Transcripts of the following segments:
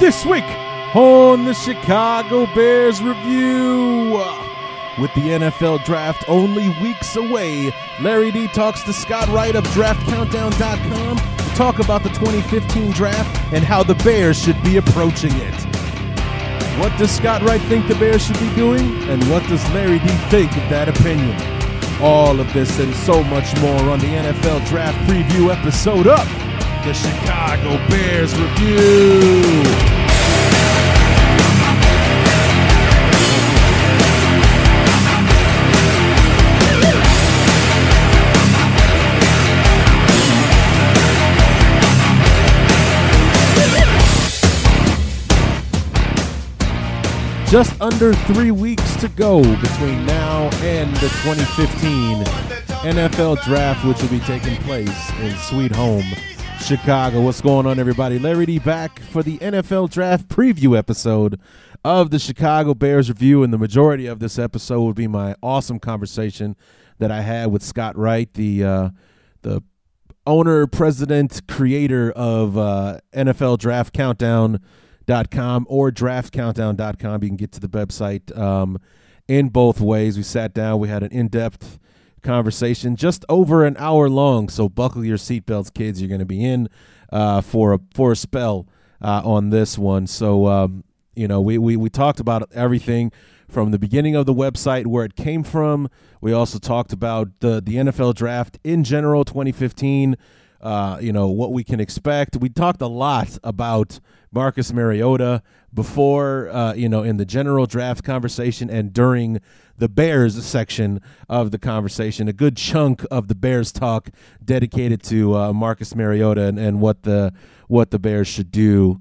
This week on the Chicago Bears review. With the NFL draft only weeks away, Larry D talks to Scott Wright of DraftCountdown.com to talk about the 2015 draft and how the Bears should be approaching it. What does Scott Wright think the Bears should be doing? And what does Larry D think of that opinion? All of this and so much more on the NFL Draft Preview episode of the Chicago Bears Review. Just under three weeks to go between now and the 2015 NFL Draft, which will be taking place in Sweet Home, Chicago. What's going on, everybody? Larry D back for the NFL Draft preview episode of the Chicago Bears Review, and the majority of this episode will be my awesome conversation that I had with Scott Wright, the uh, the owner, president, creator of uh, NFL Draft Countdown com or draftcountdown.com. You can get to the website um, in both ways. We sat down, we had an in depth conversation, just over an hour long. So buckle your seatbelts, kids. You're going to be in uh, for a for a spell uh, on this one. So um, you know, we, we we talked about everything from the beginning of the website where it came from. We also talked about the the NFL draft in general, 2015. Uh, you know what we can expect. We talked a lot about Marcus Mariota before, uh, you know, in the general draft conversation and during the Bears section of the conversation. A good chunk of the Bears talk dedicated to uh, Marcus Mariota and, and what the what the Bears should do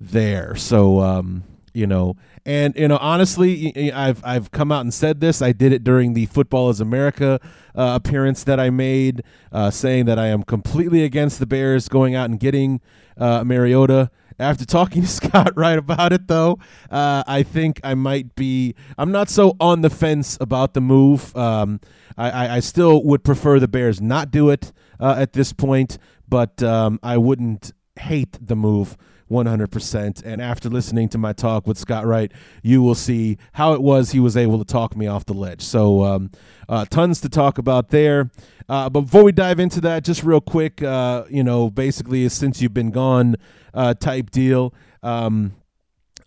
there. So, um, you know, and you know, honestly, I've I've come out and said this. I did it during the Football Is America uh, appearance that I made, uh, saying that I am completely against the Bears going out and getting uh, Mariota. After talking to Scott Wright about it, though, uh, I think I might be. I'm not so on the fence about the move. Um, I, I, I, still would prefer the Bears not do it uh, at this point, but um, I wouldn't hate the move 100%. And after listening to my talk with Scott Wright, you will see how it was he was able to talk me off the ledge. So, um, uh, tons to talk about there. Uh, but before we dive into that, just real quick, uh, you know, basically, since you've been gone uh, type deal. Um,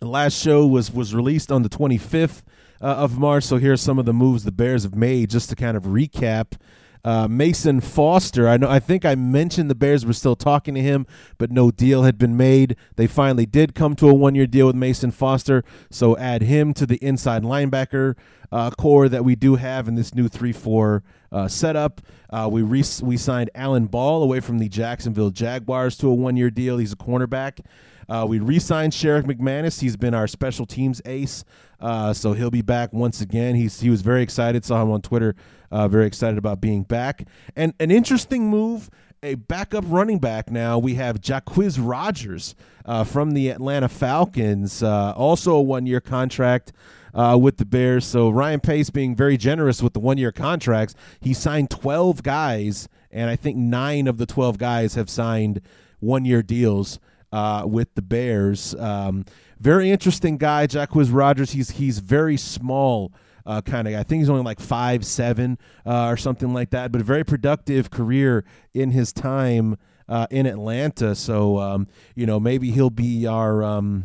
last show was was released on the 25th uh, of March. So here's some of the moves the Bears have made, just to kind of recap. Uh, Mason Foster. I know. I think I mentioned the Bears were still talking to him, but no deal had been made. They finally did come to a one-year deal with Mason Foster. So add him to the inside linebacker uh, corps that we do have in this new three-four uh, setup. Uh, we re- we signed Alan Ball away from the Jacksonville Jaguars to a one-year deal. He's a cornerback. Uh, we re-signed Sherrick McManis. He's been our special teams ace, uh, so he'll be back once again. He's he was very excited. Saw him on Twitter, uh, very excited about being back. And an interesting move, a backup running back. Now we have Jacquizz Rodgers uh, from the Atlanta Falcons, uh, also a one-year contract. Uh, with the Bears. So Ryan Pace being very generous with the one year contracts. He signed 12 guys, and I think nine of the 12 guys have signed one year deals uh, with the Bears. Um, very interesting guy, Jacquizz Rodgers. He's he's very small. Uh, kind of guy. I think he's only like five seven uh, or something like that, but a very productive career in his time uh, in Atlanta. So um, you know maybe he'll be our um,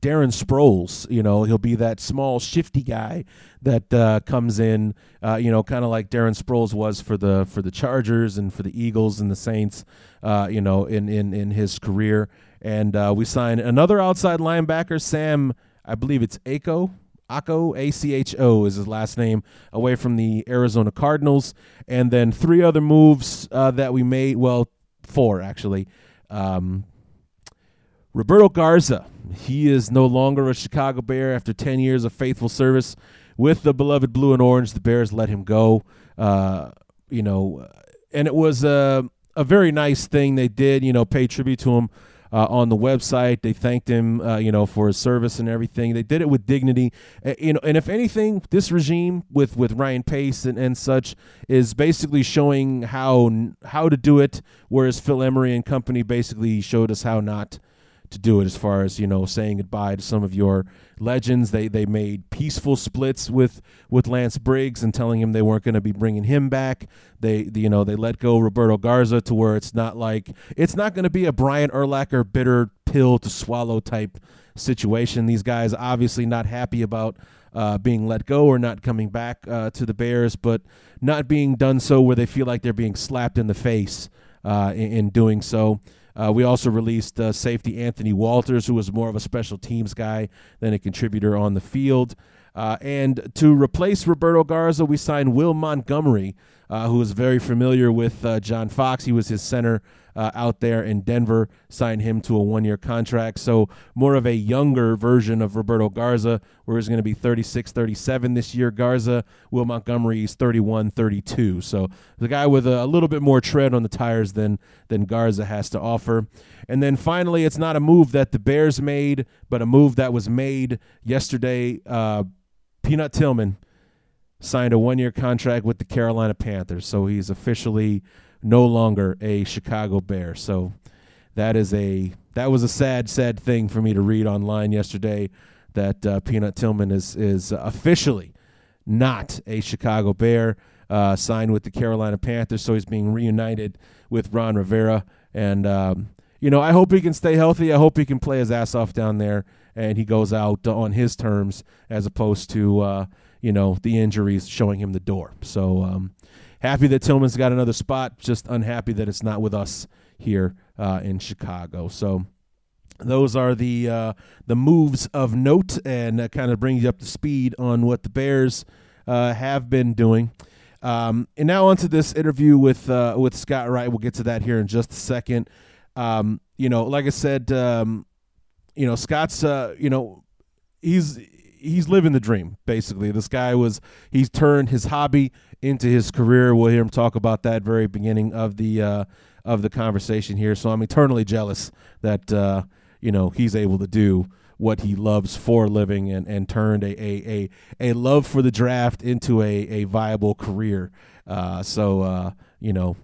Darren Sproles. You know he'll be that small shifty guy that uh, comes in. Uh, you know kind of like Darren Sproles was for the for the Chargers and for the Eagles and the Saints uh, you know, in, in, in his career. And uh, we signed another outside linebacker, Sam, I believe it's Acho. Acho, A C H O is his last name, away from the Arizona Cardinals. And then three other moves uh, that we made. Well, four, actually. Um, Roberto Garza, he is no longer a Chicago Bear after 10 years of faithful service with the beloved blue and orange. The Bears let him go. Uh, you know, and it was a, a very nice thing they did, you know, pay tribute to him uh, on the website. They thanked him, uh, you know, for his service and everything. They did it with dignity, uh, you know. And if anything, this regime with with Ryan Pace and, and such is basically showing how how to do it, whereas Phil Emery and company basically showed us how not to do it as far as you know saying goodbye to some of your legends. They they made peaceful splits with with Lance Briggs and telling him they weren't going to be bringing him back. They you know they let go Roberto Garza to where it's not like it's not going to be a Brian Urlacher bitter pill to swallow type situation. These guys obviously not happy about uh, being let go or not coming back uh, to the Bears but not being done so where they feel like they're being slapped in the face uh, in, in doing so uh, we also released uh, safety Anthony Walters, who was more of a special teams guy than a contributor on the field. Uh, and to replace Roberto Garza, we signed Will Montgomery, uh, who is very familiar with uh, John Fox. He was his center uh, out there in Denver, signed him to a one year contract. So, more of a younger version of Roberto Garza, where he's going to be 36, 37 this year. Garza, Will Montgomery is 31, 32. So, the guy with a, a little bit more tread on the tires than, than Garza has to offer. And then finally, it's not a move that the Bears made, but a move that was made yesterday. Uh, Peanut Tillman signed a one year contract with the Carolina Panthers. So he's officially no longer a Chicago Bear. So that is a that was a sad, sad thing for me to read online yesterday that uh, Peanut Tillman is is officially not a Chicago Bear. Uh, signed with the Carolina Panthers, so he's being reunited with Ron Rivera. And um, you know, I hope he can stay healthy. I hope he can play his ass off down there, and he goes out on his terms as opposed to uh, you know the injuries showing him the door. So um, happy that Tillman's got another spot. Just unhappy that it's not with us here uh, in Chicago. So those are the uh, the moves of note, and that kind of brings you up to speed on what the Bears uh, have been doing. Um, and now onto this interview with uh, with Scott Wright. We'll get to that here in just a second. Um, you know, like I said, um, you know, Scott's uh, you know, he's he's living the dream basically. This guy was he's turned his hobby into his career. We'll hear him talk about that very beginning of the uh, of the conversation here. So I'm eternally jealous that uh, you know he's able to do what he loves for a living and, and turned a, a, a, a love for the draft into a, a viable career. Uh, so uh, you know,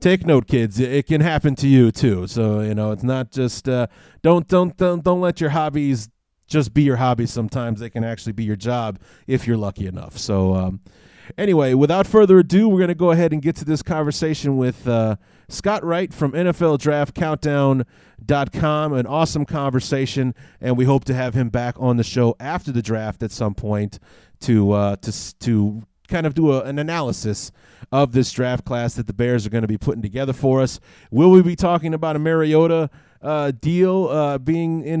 take note, kids. It can happen to you too. So you know, it's not just uh, don't don't don't don't let your hobbies just be your hobbies. Sometimes they can actually be your job if you're lucky enough. So. Um, Anyway, without further ado, we're going to go ahead and get to this conversation with uh, Scott Wright from NFL Draft Countdown.com. An awesome conversation, and we hope to have him back on the show after the draft at some point to uh, to to kind of do a, an analysis of this draft class that the Bears are going to be putting together for us. Will we be talking about a Mariota uh, deal uh, being in?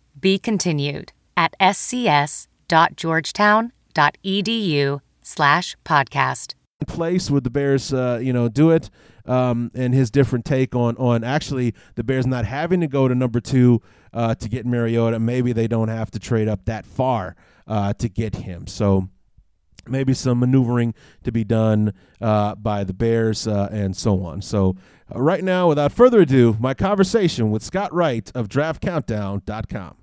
be continued at scs.georgetown.edu slash podcast. Place would the Bears, uh, you know, do it, um, and his different take on on actually the Bears not having to go to number two uh, to get Mariota. Maybe they don't have to trade up that far uh, to get him. So maybe some maneuvering to be done uh, by the Bears uh, and so on. So Uh, right now, without further ado, my conversation with Scott Wright of DraftCountdown.com.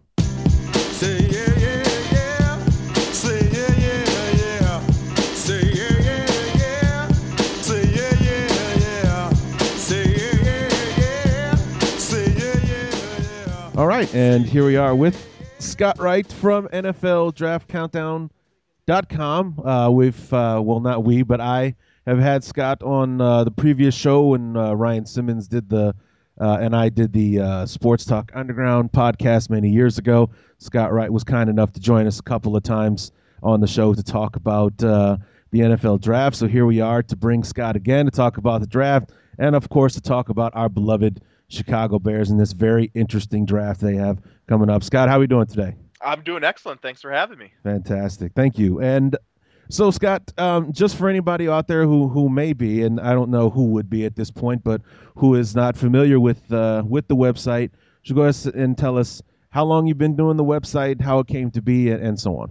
All right, and here we are with Scott Wright from NFL Draft Countdown.com. Uh, we've, uh, well, not we, but I have had Scott on uh, the previous show when uh, Ryan Simmons did the uh, and I did the uh, Sports Talk Underground podcast many years ago. Scott Wright was kind enough to join us a couple of times on the show to talk about uh, the NFL draft. So here we are to bring Scott again to talk about the draft and, of course, to talk about our beloved Chicago Bears and this very interesting draft they have coming up. Scott, how are we doing today? I'm doing excellent. Thanks for having me. Fantastic. Thank you. And so, Scott, um, just for anybody out there who who may be, and I don't know who would be at this point, but who is not familiar with uh, with the website, should go ahead and tell us how long you've been doing the website, how it came to be, and, and so on.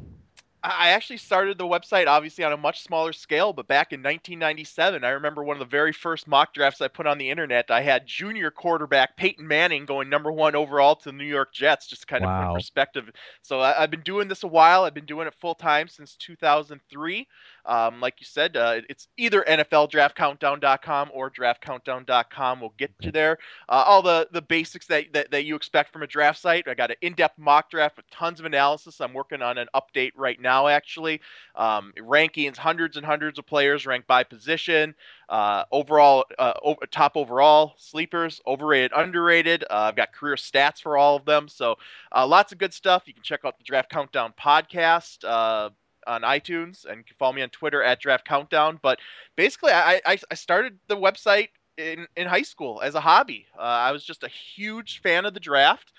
I actually started the website obviously on a much smaller scale, but back in 1997, I remember one of the very first mock drafts I put on the internet. I had junior quarterback Peyton Manning going number one overall to the New York Jets, just kind wow. of perspective. So I, have been doing this a while. I've been doing it full time since 2003. Um, like you said, uh, it's either NFLDraftCountdown.com or DraftCountdown.com. We'll get you there. Uh, all the, the basics that, that, that you expect from a draft site. I got an in depth mock draft with tons of analysis. I'm working on an update right now, actually. Um, rankings, hundreds and hundreds of players ranked by position. Uh, overall, uh, over, top overall, sleepers, overrated, underrated. Uh, I've got career stats for all of them. So uh, lots of good stuff. You can check out the Draft Countdown podcast uh, on iTunes and follow me on Twitter at Draft Countdown. But basically, I, I, I started the website in, in high school as a hobby. Uh, I was just a huge fan of the draft,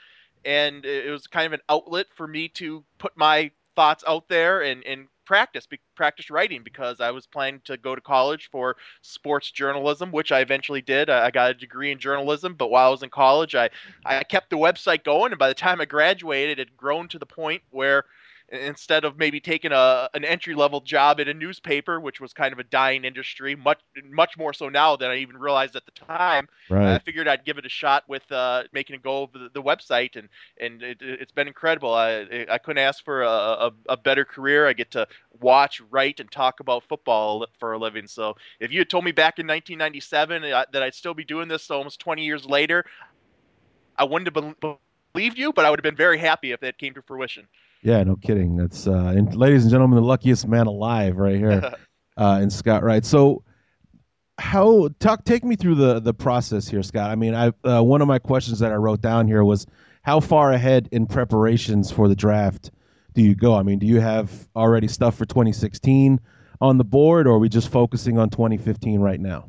and it was kind of an outlet for me to put my thoughts out there and, and practice be, practice writing because I was planning to go to college for sports journalism, which I eventually did. I, I got a degree in journalism, but while I was in college, I I kept the website going, and by the time I graduated, it had grown to the point where instead of maybe taking a an entry level job at a newspaper, which was kind of a dying industry, much much more so now than I even realized at the time. Right. I figured I'd give it a shot with uh, making a go of the, the, website, and and it, has been incredible. I I couldn't ask for a, a, a, better career. I get to watch, write, and talk about football for a living. So if you had told me back in 1997 uh, that I'd still be doing this almost 20 years later, I wouldn't have believed you, but I would have been very happy if that came to fruition. Yeah, no kidding. That's uh, and ladies and gentlemen, the luckiest man alive, right here, uh, in Scott Wright. So, how talk? Take me through the the process here, Scott. I mean, I uh, one of my questions that I wrote down here was how far ahead in preparations for the draft do you go? I mean, do you have already stuff for 2016 on the board, or are we just focusing on 2015 right now?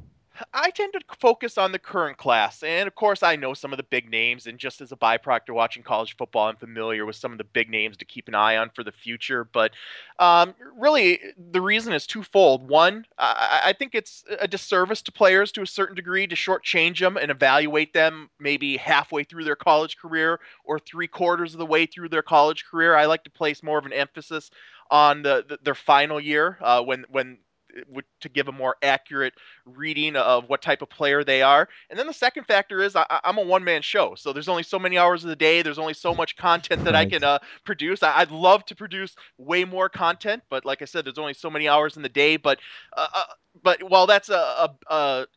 I tend to focus on the current class. And of course, I know some of the big names. And just as a byproduct of watching college football, I'm familiar with some of the big names to keep an eye on for the future. But um, really, the reason is twofold. One, I, I, think it's a disservice to players to a certain degree to shortchange them and evaluate them maybe halfway through their college career or three quarters of the way through their college career. I like to place more of an emphasis on the, the their final year uh, when when to give a more accurate reading of what type of player they are. And then the second factor is I, am a one man show, so there's only so many hours of the day. There's only so much content that. I can uh, produce. I, would love to produce way more content, but like I said, there's only so many hours in the day. But uh, uh but while that's a, a, a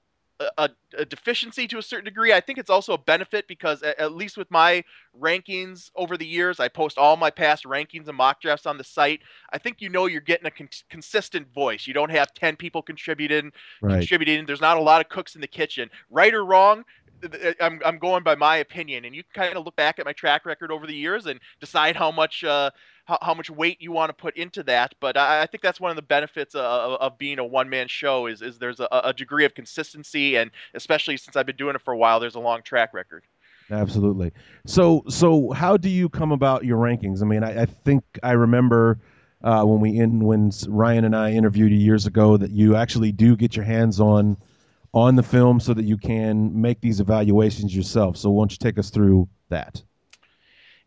a, a, deficiency to a certain degree. I think it's also a benefit because at, at, least with my rankings over the years, I post all my past rankings and mock drafts on the site. I think you know you're getting a con- consistent voice. You don't have ten people contributing. Right. Contributing. There's not a lot of cooks in the kitchen. Right or wrong, I'm, I'm going by my opinion, and you can kind of look back at my track record over the years and decide how much uh, how, how much weight you want to put into that. But I, I think that's one of the benefits of, of being a one man show is is there's a, a degree of consistency, and especially since I've been doing it for a while, there's a long track record. Absolutely. So so how do you come about your rankings? I mean, I, I think I remember. Uh, when we in when Ryan and I interviewed you years ago, that you actually do get your hands on on the film so that you can make these evaluations yourself. So why don't you take us through that?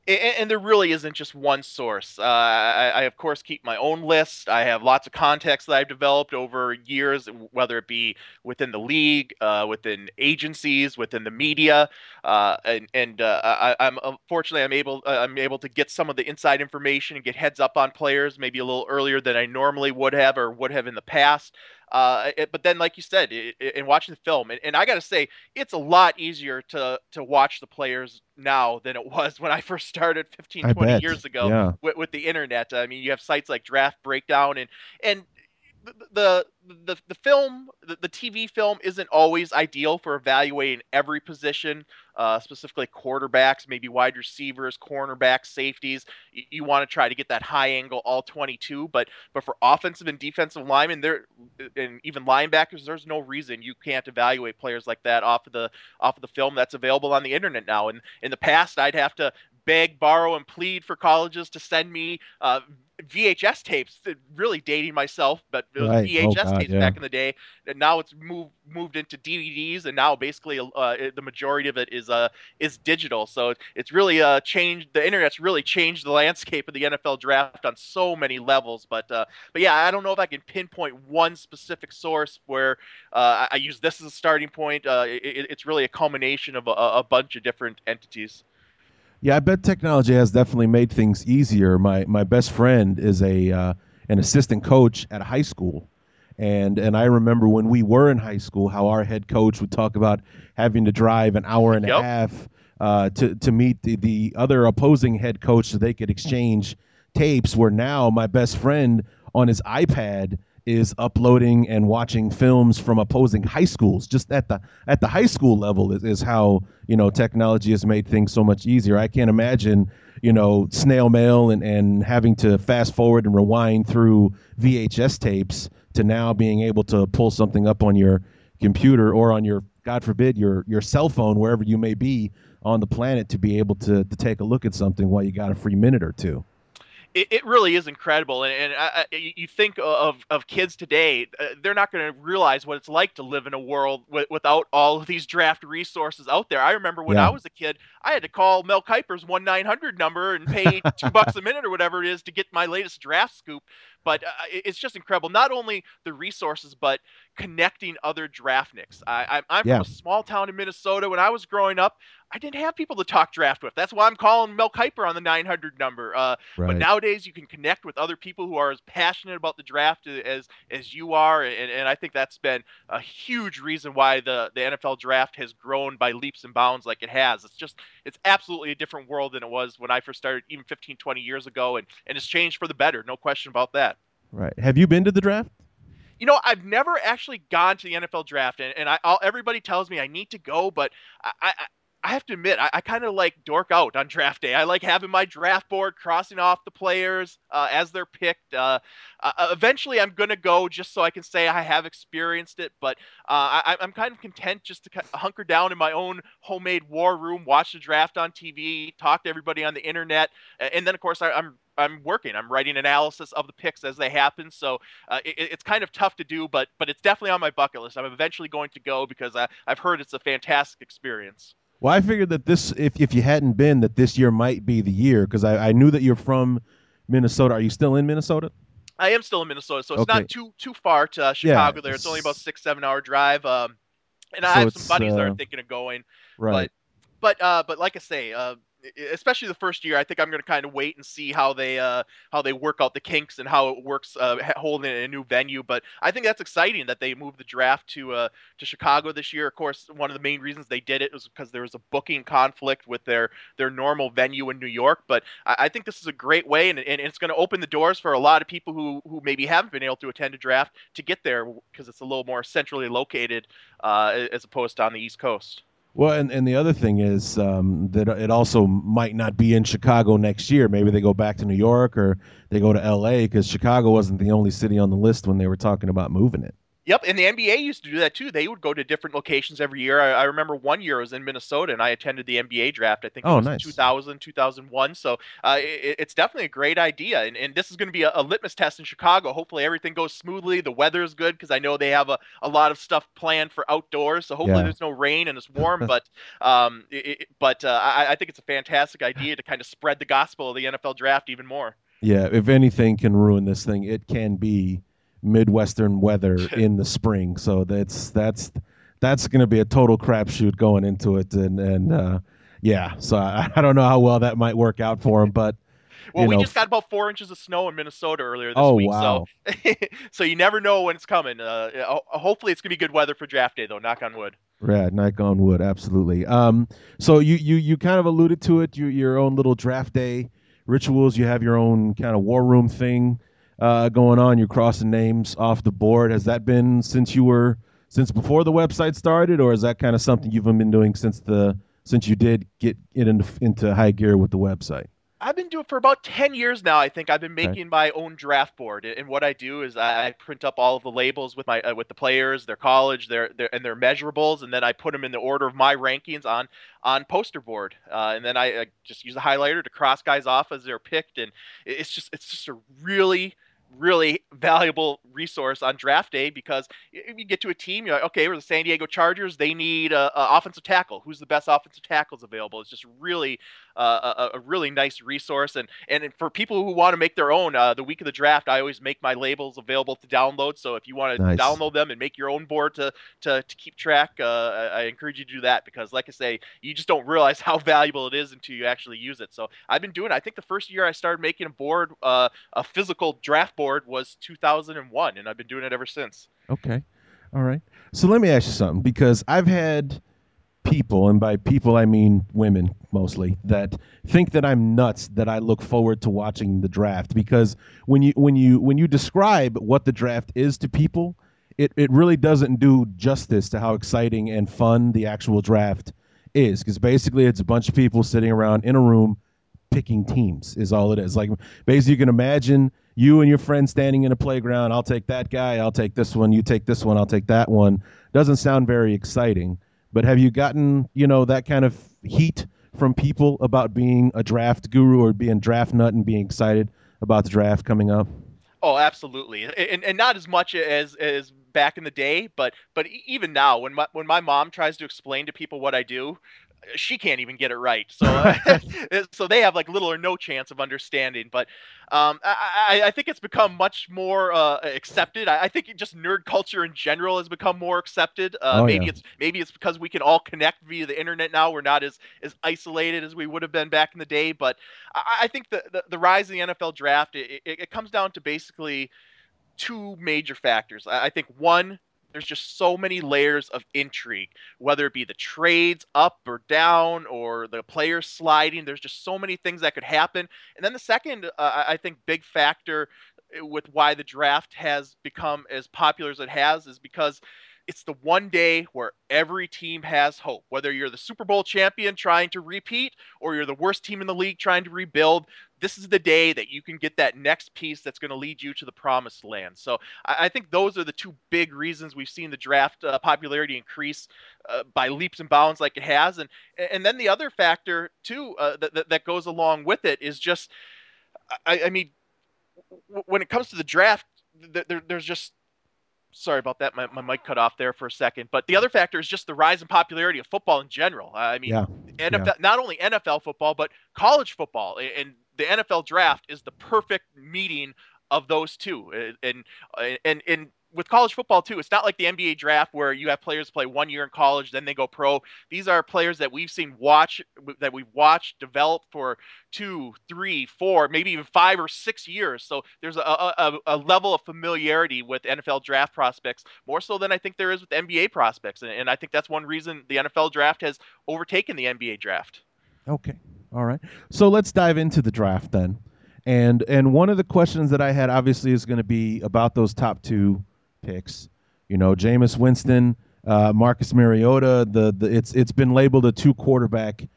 and, there really isn't just one source. Uh, I, I, of course, keep my own list. I have lots of contacts that I've developed over years, whether it be within the league, uh, within agencies, within the media, uh, and, and uh, I, am unfortunately I'm able uh, I'm able to get some of the inside information and get heads up on players maybe a little earlier than I normally would have or would have in the past. Uh, it, but then, like you said, in watching the film, and, and I got to say, it's a lot easier to to watch the players now than it was when I first started 15, 20 years ago yeah. with, with the internet. I mean, you have sites like Draft Breakdown, and and the the the film the, the TV film isn't always ideal for evaluating every position, uh, specifically quarterbacks, maybe wide receivers, cornerbacks, safeties. You, you want to try to get that high angle all 22, but but for offensive and defensive linemen, there and even linebackers, there's no reason you can't evaluate players like that off of the off of the film that's available on the internet now. And in the past, I'd have to beg, borrow, and plead for colleges to send me uh, VHS tapes. Really dating myself, but it was right. VHS oh, God, tapes yeah. back in the day. And now it's moved moved into DVDs, and now basically uh, the majority of it is uh is digital. So it's really uh changed. The internet's really changed the landscape of the NFL draft on so many levels. But uh, but yeah, I don't know if I can pinpoint one specific source where uh, I use this as a starting point. Uh, it, it's really a culmination of a, a bunch of different entities. Yeah, I bet technology has definitely made things easier. My my best friend is a uh, an assistant coach at a high school, and and I remember when we were in high school, how our head coach would talk about having to drive an hour and yep. a half uh, to to meet the, the other opposing head coach so they could exchange tapes. Where now my best friend on his iPad is uploading and watching films from opposing high schools. Just at the at the high school level is, is how you know technology has made things so much easier. I can't imagine you know snail mail and, and having to fast forward and rewind through vhs tapes to now being able to pull something up on your computer or on your god forbid your your cell phone wherever you may be on the planet to be able to to take a look at something while you got a free minute or two it, it really is incredible. And, and I, you think of, of kids today, uh, they're not going to realize what it's like to live in a world w- without all of these draft resources out there. I remember when yeah. I was a kid, I had to call Mel Kiper's 1 900 number and pay two bucks a minute or whatever it is to get my latest draft scoop. But uh, it's just incredible. Not only the resources, but connecting other draftniks. I, am yeah. from a small town in Minnesota. When I was growing up, I didn't have people to talk draft with. That's why I'm calling Mel Kiper on the 900 number. Uh, right. But nowadays, you can connect with other people who are as passionate about the draft as as you are, and, and I think that's been a huge reason why the the NFL draft has grown by leaps and bounds like it has. It's just it's absolutely a different world than it was when I first started, even 15, 20 years ago, and and it's changed for the better, no question about that. Right. Have you been to the draft? You know, I've never actually gone to the NFL draft, and, and I, I'll, everybody tells me I need to go, but I, I, I have to admit, I, I kind of like dork out on draft day. I like having my draft board, crossing off the players uh, as they're picked. Uh, uh, eventually, I'm going to go just so I can say I have experienced it, but uh, I, am kind of content just to hunker down in my own homemade war room, watch the draft on TV, talk to everybody on the internet, and then, of course, I, I'm I'm working. I'm writing analysis of the picks as they happen. So uh, it, it's kind of tough to do, but but it's definitely on my bucket list. I'm eventually going to go because I, I've heard it's a fantastic experience. Well, I figured that this, if if you hadn't been, that this year might be the year because I, I knew that you're from Minnesota. Are you still in Minnesota? I am still in Minnesota, so it's okay. not too too far to uh, Chicago. Yeah, there, it's only about six seven hour drive. Um, and I have some buddies uh, that are uh, thinking of going. Right. But but uh, but like I say, uh, especially the first year, I think I'm going to kind of wait and see how they uh, how they work out the kinks and how it works uh, holding a new venue. But I think that's exciting that they moved the draft to uh, to Chicago this year. Of course, one of the main reasons they did it was because there was a booking conflict with their their normal venue in New York. But I, I think this is a great way, and, and it's going to open the doors for a lot of people who who maybe haven't been able to attend a draft to get there because it's a little more centrally located uh, as opposed to on the East Coast. Well, and, and the other thing is um, that it also might not be in Chicago next year. Maybe they go back to New York or they go to L.A. because Chicago wasn't the only city on the list when they were talking about moving it. Yep, and the NBA used to do that too. They would go to different locations every year. I, I remember one year I was in Minnesota and I attended the NBA draft. I think it Oh, was nice. 2000, 2001. So uh, it, it's definitely a great idea. And, and this is going to be a, a litmus test in Chicago. Hopefully everything goes smoothly. The weather is good because I know they have a, a lot of stuff planned for outdoors. So hopefully Yeah. there's no rain and it's warm. but um, it, it- but uh, I, I think it's a fantastic idea to kind of spread the gospel of the NFL draft even more. Yeah, if anything can ruin this thing, it can be midwestern weather in the spring. So that's that's that's going to be a total crapshoot going into it, and and uh, yeah. So I, I don't know how well that might work out for him, but Well, we know, just got about four inches of snow in Minnesota earlier this Oh, week, wow. so so you never know when it's coming. Uh, hopefully, it's gonna be good weather for draft day, though. Knock on wood. Yeah, knock on wood, absolutely. Um, so you you you kind of alluded to it, you, your own little draft day rituals. You have your own kind of war room thing uh, going on. You're crossing names off the board. Has that been since you were since before the website started, or is that kind of something you've been doing since the since you did get it into into high gear with the website? I've been doing it for about 10 years now. I think I've been making my own draft board, and what I do is I I print up all of the labels with my uh, with the players, their college, their, their and their measurables, and then I put them in the order of my rankings on on poster board, uh, and then I, I just use a highlighter to cross guys off as they're picked, and it's just it's just a really really valuable resource on draft day because you get to a team, you're like, okay, we're the San Diego Chargers. They need a offensive tackle. Who's the best offensive tackles available? It's just really uh, a, a really nice resource. And and for people who want to make their own, uh, the week of the draft, I always make my labels available to download. So if you want to Nice. download them and make your own board to to, to keep track, uh, I, I encourage you to do that because, like I say, you just don't realize how valuable it is until you actually use it. So I've been doing. it. I think the first year I started making a board, uh, a physical draft board, was 2001, and I've been doing it ever since. Okay. All right. So let me ask you something because I've had people, and by people I mean women mostly, that think that I'm nuts that I look forward to watching the draft because when you when you when you describe what the draft is to people, it, it really doesn't do justice to how exciting and fun the actual draft is because basically it's a bunch of people sitting around in a room picking teams is all it is. Like basically you can imagine you and your friend standing in a playground. I'll take that guy. I'll take this one. You take this one. I'll take that one. Doesn't sound very exciting. But have you gotten you know that kind of heat from people about being a draft guru or being draft nut and being excited about the draft coming up? Oh, absolutely, and, and not as much as as back in the day, but but even now, when my when my mom tries to explain to people what I do, she can't even get it right. So uh, so they have like little or no chance of understanding. But um, I, I think it's become much more uh, accepted. I, I think just nerd culture in general has become more accepted. Uh, Oh, maybe yeah. it's maybe it's because we can all connect via the internet now. We're not as as isolated as we would have been back in the day. But I, I think the, the the rise of the NFL draft it, it, it comes down to basically two major factors. I think one, there's just so many layers of intrigue, whether it be the trades up or down or the players sliding. There's just so many things that could happen. And then the second, uh, I think, big factor uh, with why the draft has become as popular as it has is because it's the one day where every team has hope. Whether you're the Super Bowl champion trying to repeat or you're the worst team in the league trying to rebuild, this is the day that you can get that next piece that's going to lead you to the promised land. So I, I think those are the two big reasons we've seen the draft uh, popularity increase uh, by leaps and bounds like it has. And and then the other factor too uh, that, that that goes along with it is just, I, I mean, w- when it comes to the draft, th- there, there's just sorry about that. My, my mic cut off there for a second. But the other factor is just the rise in popularity of football in general. I mean, Yeah. NFL, not only NFL football, but college football. And the NFL draft is the perfect meeting of those two. And and and with college football too, it's not like the NBA draft where you have players play one year in college, then they go pro. These are players that we've seen watch that we've watched develop for two, three, four, maybe even five or six years. So there's a, a, a level of familiarity with NFL draft prospects more so than I think there is with NBA prospects, and, and I think that's one reason the NFL draft has overtaken the NBA draft. Okay. All right. So let's dive into the draft then. And and one of the questions that I had obviously is going to be about those top two picks. You know, Jameis Winston, uh, Marcus Mariota. The, the it's it's been labeled a two quarterback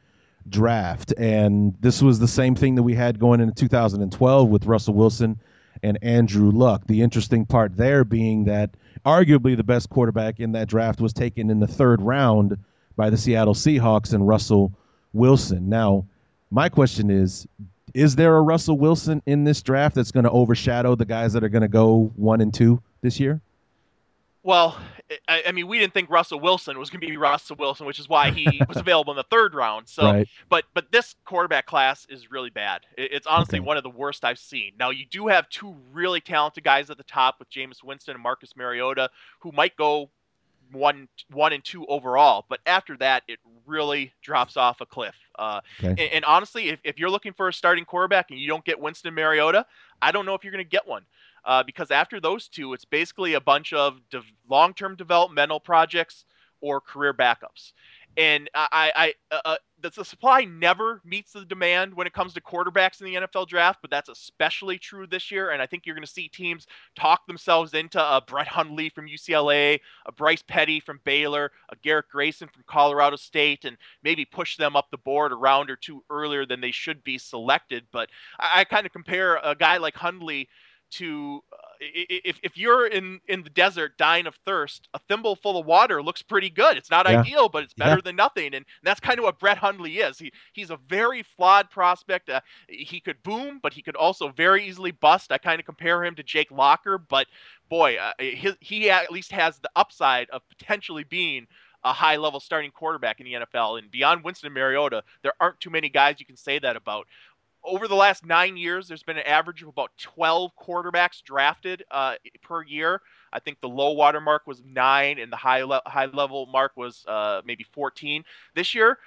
draft, and this was the same thing that we had going into 2012 with Russell Wilson and Andrew Luck. The interesting part there being that arguably the best quarterback in that draft was taken in the third round by the Seattle Seahawks and Russell Wilson. Now, my question is is there a Russell Wilson in this draft that's going to overshadow the guys that are going to go one and two this year? Well, I, I, mean, we didn't think Russell Wilson was going to be Russell Wilson, which is why he was available in the third round. So, right. but but this quarterback class is really bad. It, it's honestly okay. one of the worst I've seen. Now, you do have two really talented guys at the top with Jameis Winston and Marcus Mariota, who might go one one and two overall. But after that, it really drops off a cliff. Uh, okay. and, and, honestly, if, if you're looking for a starting quarterback and you don't get Winston Mariota, I don't know if you're going to get one uh, because after those two, it's basically a bunch of de- long-term developmental projects or career backups. And I, I, uh, uh the supply never meets the demand when it comes to quarterbacks in the NFL draft, but that's especially true this year. And I think you're going to see teams talk themselves into a Brett Hundley from UCLA, a Bryce Petty from Baylor, a Garrett Grayson from Colorado State, and maybe push them up the board a round or two earlier than they should be selected. But I, I kind of compare a guy like Hundley to uh, if, if you're in in the desert dying of thirst a thimble full of water looks pretty good it's not yeah. ideal but it's better yeah. than nothing and that's kind of what brett hundley is he he's a very flawed prospect uh, he could boom but he could also very easily bust i kind of compare him to jake locker but boy uh, his, he at least has the upside of potentially being a high level starting quarterback in the NFL. And beyond Winston and Mariota, there aren't too many guys you can say that about over the last nine years, there's been an average of about 12 quarterbacks drafted uh, per year. I think the low water mark was nine, and the high le- high level mark was uh, maybe 14. This year,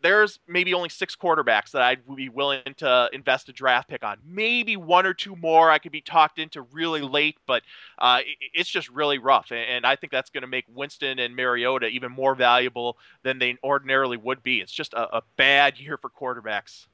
there's maybe only six quarterbacks that I'd be willing to invest a draft pick on. Maybe one or two more I could be talked into really late, but uh, it's just really rough. And, I think that's going to make Winston and Mariota even more valuable than they ordinarily would be. It's just a, a bad year for quarterbacks.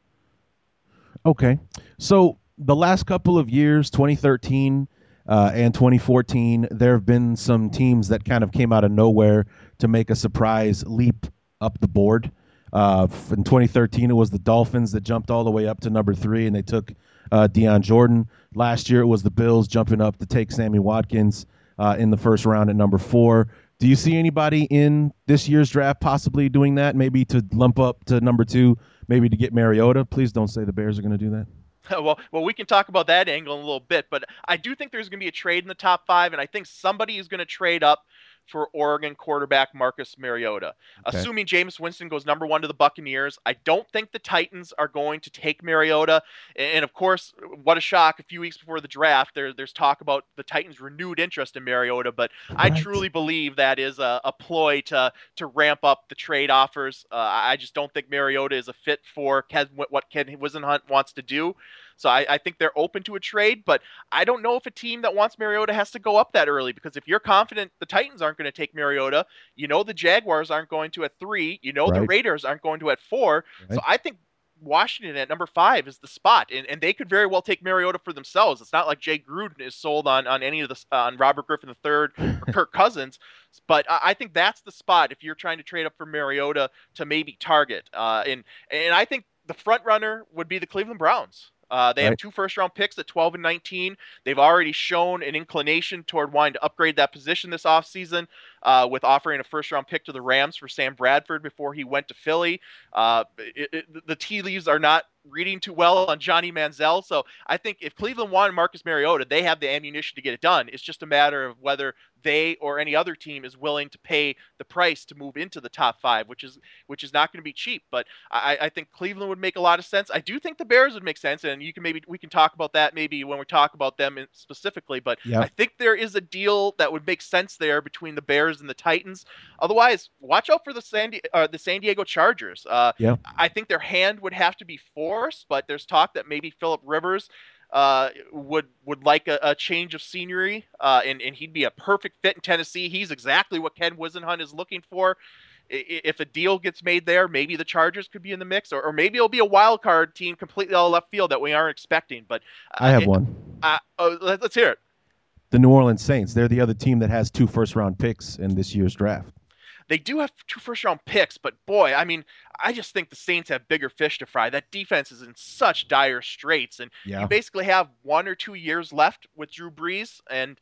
Okay. So the last couple of years, 2013 uh, and 2014, there have been some teams that kind of came out of nowhere to make a surprise leap up the board. Uh, in 2013, it was the Dolphins that jumped all the way up to number three, and they took uh, Dion Jordan. Last year, it was the Bills jumping up to take Sammy Watkins uh, in the first round at number four. Do you see anybody in this year's draft possibly doing that? Maybe to lump up to number two maybe to get Mariota. Please don't say the Bears are going to do that. Well, well, we can talk about that angle in a little bit, but I do think there's going to be a trade in the top five, and I think somebody is going to trade up for Oregon quarterback Marcus Mariota. Okay. Assuming Jameis Winston goes number one to the Buccaneers, I don't think the Titans are going to take Mariota. And of course, what a shock! A few weeks before the draft, there, there's talk about the Titans' renewed interest in Mariota, but I truly believe that is a, a, ploy to to ramp up the trade offers. Uh, I just don't think Mariota is a fit for Ken, what Ken Whisenhunt wants to do. So I, I, think they're open to a trade, but I don't know if a team that wants Mariota has to go up that early because if you're confident the Titans aren't going to take Mariota, you know the Jaguars aren't going to at three, you know right. the Raiders aren't going to at four. Right. So I think Washington at number five is the spot, and, and they could very well take Mariota for themselves. It's not like Jay Gruden is sold on on any of the uh, on Robert Griffin III or Kirk Cousins, but I, I, think that's the spot if you're trying to trade up for Mariota to maybe target. Uh, and and I think the front runner would be the Cleveland Browns. Uh, they right. have two first round picks at 12 and 19. They've already shown an inclination toward wanting to upgrade that position this offseason uh, with offering a first round pick to the Rams for Sam Bradford before he went to Philly. Uh, it, it, the tea leaves are not reading too well on Johnny Manziel. So I think if Cleveland wanted Marcus Mariota, they have the ammunition to get it done. It's just a matter of whether they or any other team is willing to pay the price to move into the top five, which is which is not going to be cheap. But I, I think Cleveland would make a lot of sense. I do think the Bears would make sense, and you can maybe we can talk about that maybe when we talk about them specifically. But yep. I think there is a deal that would make sense there between the Bears and the Titans. Otherwise, watch out for the San uh, the San Diego Chargers. Uh, yeah. I think their hand would have to be forced, but there's talk that maybe Philip Rivers uh, would would like a, a change of scenery, uh, and and he'd be a perfect fit in Tennessee. He's exactly what Ken Whisenhunt is looking for. If a deal gets made there, maybe the Chargers could be in the mix, or, or maybe it'll be a wild card team completely out of left field that we aren't expecting. But uh, I have it, one. Uh, oh, let's hear it. The New Orleans Saints. They're the other team that has two first round picks in this year's draft. They do have two first round picks, but boy, I mean, I just think the Saints have bigger fish to fry. That defense is in such dire straits, and yeah. you basically have one or two years left with Drew Brees, and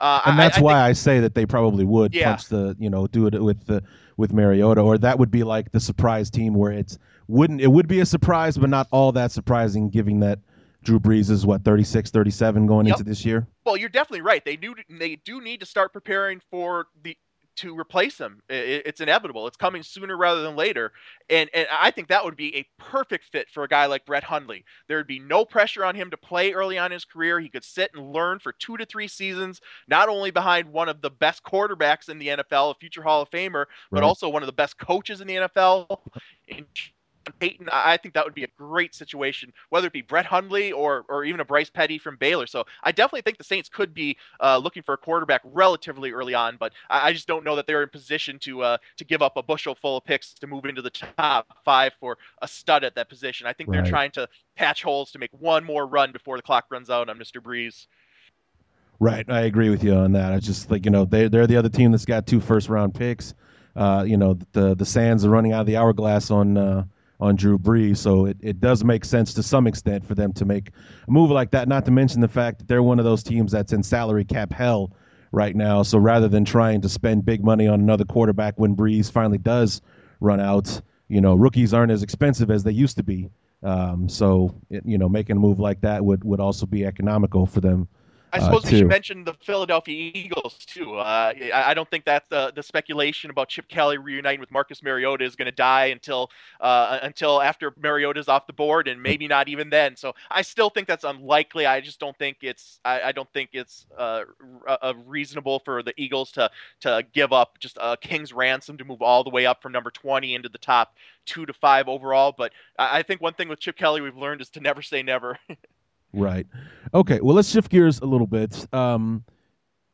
uh, and that's I, I why think, I say that they probably would yeah. punch the you know do it with the with Mariota, or that would be like the surprise team where it's wouldn't it would be a surprise, but not all that surprising, given that Drew Brees is what 36, 37 going yep. into this year. Well, you're definitely right. They do they do need to start preparing for the to replace him. It's inevitable. It's coming sooner rather than later. And and I think that would be a perfect fit for a guy like Brett Hundley. There would be no pressure on him to play early on in his career. He could sit and learn for two to three seasons, not only behind one of the best quarterbacks in the NFL, a future Hall of Famer, but right. also one of the best coaches in the NFL. Payton, I think that would be a great situation, whether it be Brett Hundley or or even a Bryce Petty from Baylor. So I definitely think the Saints could be uh, looking for a quarterback relatively early on, but I, I just don't know that they're in position to uh, to give up a bushel full of picks to move into the top five for a stud at that position. I think right. they're trying to patch holes to make one more run before the clock runs out on Mr. Brees. Right, I agree with you on that. I just like you know they they're the other team that's got two first round picks. Uh, you know the the sands are running out of the hourglass on uh, on Drew Brees. So it, it does make sense to some extent for them to make a move like that, not to mention the fact that they're one of those teams that's in salary cap hell right now. So rather than trying to spend big money on another quarterback when Brees finally does run out, you know, rookies aren't as expensive as they used to be. Um, so, it, you know, making a move like that would, would also be economical for them I uh, suppose uh, we should mention the Philadelphia Eagles too. Uh, I, don't think that the the speculation about Chip Kelly reuniting with Marcus Mariota is going to die until uh, until after Mariota's off the board, and maybe not even then. So I still think that's unlikely. I just don't think it's I, I don't think it's uh, reasonable for the Eagles to to give up just a king's ransom to move all the way up from number 20 into the top two to five overall. But I, I think one thing with Chip Kelly we've learned is to never say never. Right. Okay. Well, let's shift gears a little bit. Um,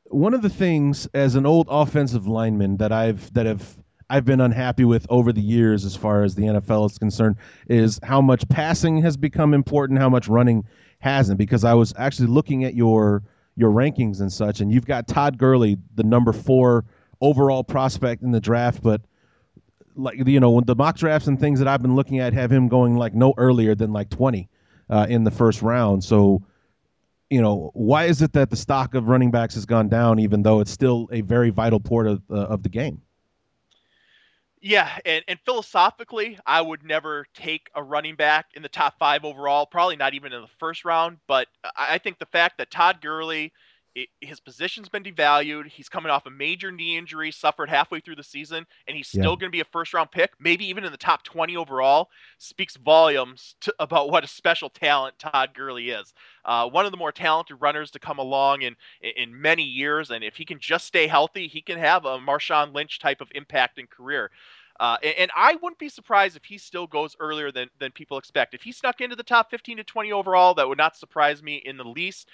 one of the things as an old offensive lineman that I've that have I've been unhappy with over the years, as far as the NFL is concerned, is how much passing has become important, how much running hasn't. Because I was actually looking at your your rankings and such, and you've got Todd Gurley, the number four overall prospect in the draft, but like you know, when the mock drafts and things that I've been looking at have him going like no earlier than like twenty uh, in the first round. So, you know, why is it that the stock of running backs has gone down, even though it's still a very vital part of, uh, of the game? Yeah, and, and philosophically, I would never take a running back in the top five overall, probably not even in the first round. But I think the fact that Todd Gurley it, his position's been devalued. He's coming off a major knee injury, suffered halfway through the season, and he's still yeah. going to be a first round pick, maybe even in the top 20 overall. Speaks volumes to, about what a special talent Todd Gurley is. Uh, one of the more talented runners to come along in, in many years, and if he can just stay healthy, he can have a Marshawn Lynch type of impact and career. Uh, and, and, I wouldn't be surprised if he still goes earlier than, than people expect. If he snuck into the top 15 to 20 overall, that would not surprise me in the least.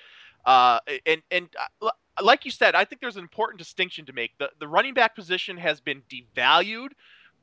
Uh, and and uh, like you said, I think there's an important distinction to make. The the running back position has been devalued,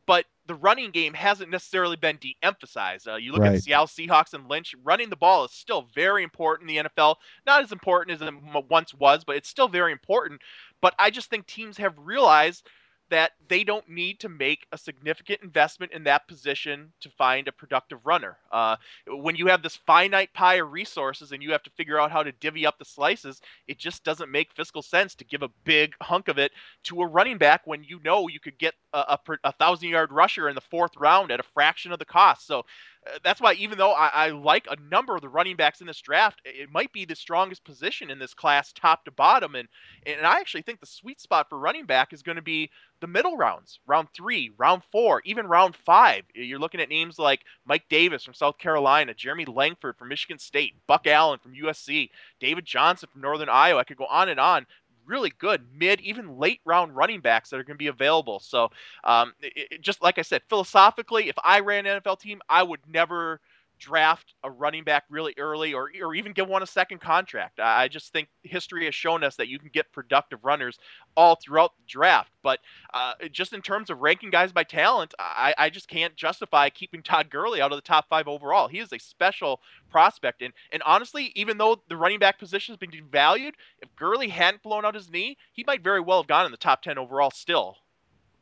but the running game hasn't necessarily been de-emphasized. Uh, you look right. at the Seattle Seahawks and Lynch, running the ball is still very important in the NFL. Not as important as it once was, but it's still very important. But I just think teams have realized that they don't need to make a significant investment in that position to find a productive runner. Uh, when you have this finite pie of resources and you have to figure out how to divvy up the slices, it just doesn't make fiscal sense to give a big hunk of it to a running back when you know you could get a, a, a thousand yard rusher in the fourth round at a fraction of the cost. So Uh, that's why even though I, I, like a number of the running backs in this draft, it might be the strongest position in this class, top to bottom. And and I actually think the sweet spot for running back is going to be the middle rounds, round three, round four, even round five. You're looking at names like Mike Davis from South Carolina, Jeremy Langford from Michigan State, Buck Allen from USC, David Johnson from Northern Iowa. I could go on and on really good mid, even late round running backs that are going to be available. So, um, it, it, just like I said, philosophically, if I ran an NFL team, I would never draft a running back really early or, or even give one a second contract. I just think history has shown us that you can get productive runners all throughout the draft. But uh, just in terms of ranking guys by talent, I, I just can't justify keeping Todd Gurley out of the top five overall. He is a special prospect. And, and honestly, even though the running back position has been devalued, if Gurley hadn't blown out his knee, he might very well have gone in the top 10 overall still.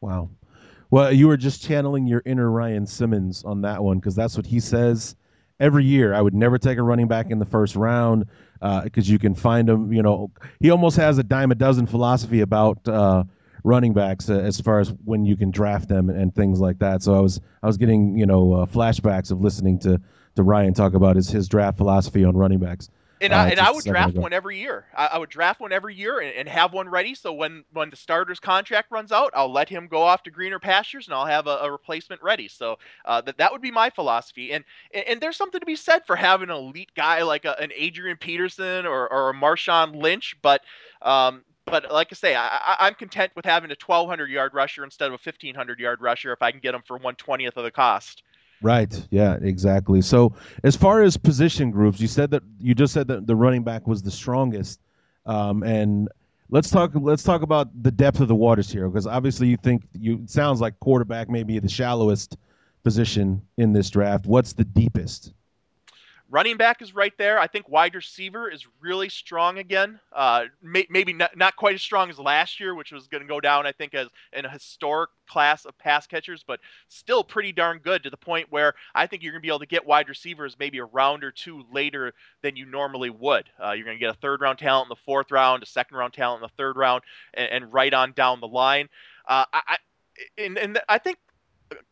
Wow. Well, you were just channeling your inner Ryan Simmons on that one because that's what he says every year. I would never take a running back in the first round because uh, you can find him. You know, he almost has a dime a dozen philosophy about uh, running backs uh, as far as when you can draft them and, and, things like that. So I was I was getting you know uh, flashbacks of listening to to Ryan talk about his his draft philosophy on running backs. And, uh, I, and I would draft one every year. I, I, would draft one every year and, and, have one ready. So when, when the starter's contract runs out, I'll let him go off to greener pastures and I'll have a, a replacement ready. So uh, that, that would be my philosophy. And, and there's something to be said for having an elite guy like a, an Adrian Peterson or, or a Marshawn Lynch. But um, but like I say, I, am content with having a 1,200 yard rusher instead of a 1,500 yard rusher if I can get him for 120th of the cost. Right. Yeah. Exactly. So as far as position groups, you said that you just said that the running back was the strongest, um, and let's talk. Let's talk about the depth of the waters here, because obviously you think you sounds like quarterback may be the shallowest position in this draft. What's the deepest? Running back is right there. I think wide receiver is really strong again. Uh, may, maybe not, not quite as strong as last year, which was going to go down, I think, as in a historic class of pass catchers, but still pretty darn good to the point where I think you're going to be able to get wide receivers maybe a round or two later than you normally would. Uh, you're going to get a third round talent in the fourth round, a second round talent in the third round, and, and right on down the line. Uh, I, and, and I think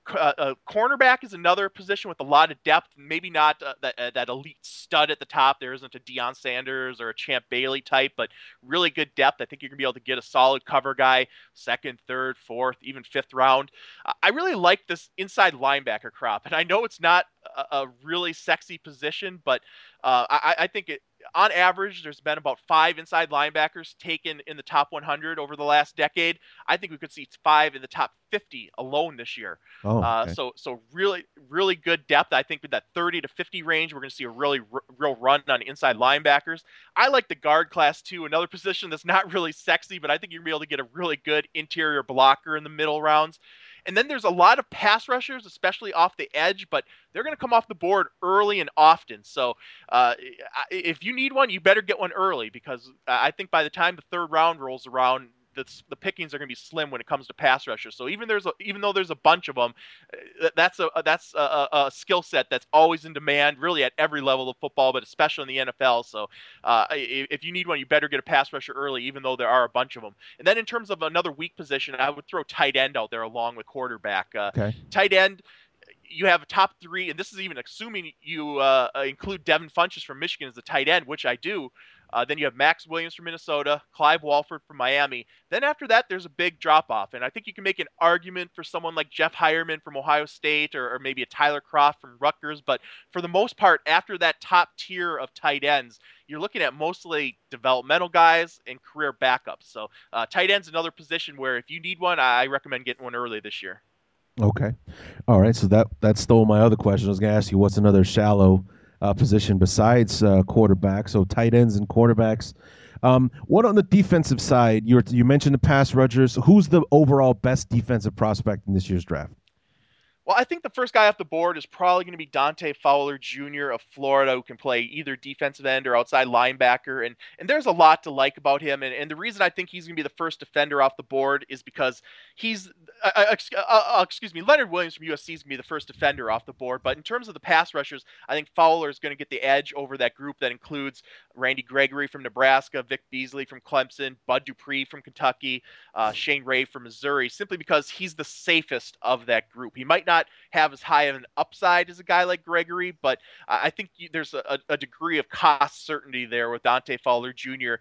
uh, uh, cornerback is another position with a lot of depth. Maybe not uh, that uh, that elite stud at the top. There isn't a Deion Sanders or a Champ Bailey type, but really good depth. I think you're gonna be able to get a solid cover guy, second, third, fourth, even fifth round. I really like this inside linebacker crop, and I know it's not a, a really sexy position, but I, I think it on average, there's been about five inside linebackers taken in the top 100 over the last decade. I think we could see five in the top 50 alone this year. Oh, uh, okay. uh, so so really really good depth. I think with that 30 to 50 range, we're going to see a really r- real run on inside linebackers. I like the guard class too, another position that's not really sexy, but I think you're going to be able to get a really good interior blocker in the middle rounds. And then there's a lot of pass rushers, especially off the edge, but they're going to come off the board early and often. So uh, if you need one, you better get one early because I think by the time the third round rolls around, the, the pickings are going to be slim when it comes to pass rushers. So even there's a, even though there's a bunch of them, uh, that's a that's a, a skill set that's always in demand, really at every level of football, but especially in the NFL. So uh, if you need one, you better get a pass rusher early, even though there are a bunch of them. And then in terms of another weak position, I would throw tight end out there along with quarterback. Uh, okay. Tight end you have a top three, and this is even assuming you uh, include Devin Funchess from Michigan as a tight end, which I do. Uh, then you have Maxx Williams from Minnesota, Clive Walford from Miami. Then after that, there's a big drop off. And I think you can make an argument for someone like Jeff Heuerman from Ohio State or, or maybe a Tyler Kroft from Rutgers. But for the most part, after that top tier of tight ends, you're looking at mostly developmental guys and career backups. So uh, tight end's another position where if you need one, I recommend getting one early this year. Okay. All right. So that that stole my other question. I was going to ask you what's another shallow uh, position besides uh, quarterback. So tight ends and quarterbacks. Um, what on the defensive side? You you mentioned the pass rushers. Who's the overall best defensive prospect in this year's draft? Well, I think the first guy off the board is probably going to be Dante Fowler Jr. of Florida, who can play either defensive end or outside linebacker. And and there's a lot to like about him. And, and the reason I think he's going to be the first defender off the board is because he's, uh, uh, uh, uh, excuse me, Leonard Williams from USC is going to be the first defender off the board. But in terms of the pass rushers, I think Fowler is going to get the edge over that group that includes Randy Gregory from Nebraska, Vic Beasley from Clemson, Bud Dupree from Kentucky, uh, Shane Ray from Missouri, simply because he's the safest of that group. He might not not have as high of an upside as a guy like Gregory, but I think there's a, a degree of cost certainty there with Dante Fowler Jr.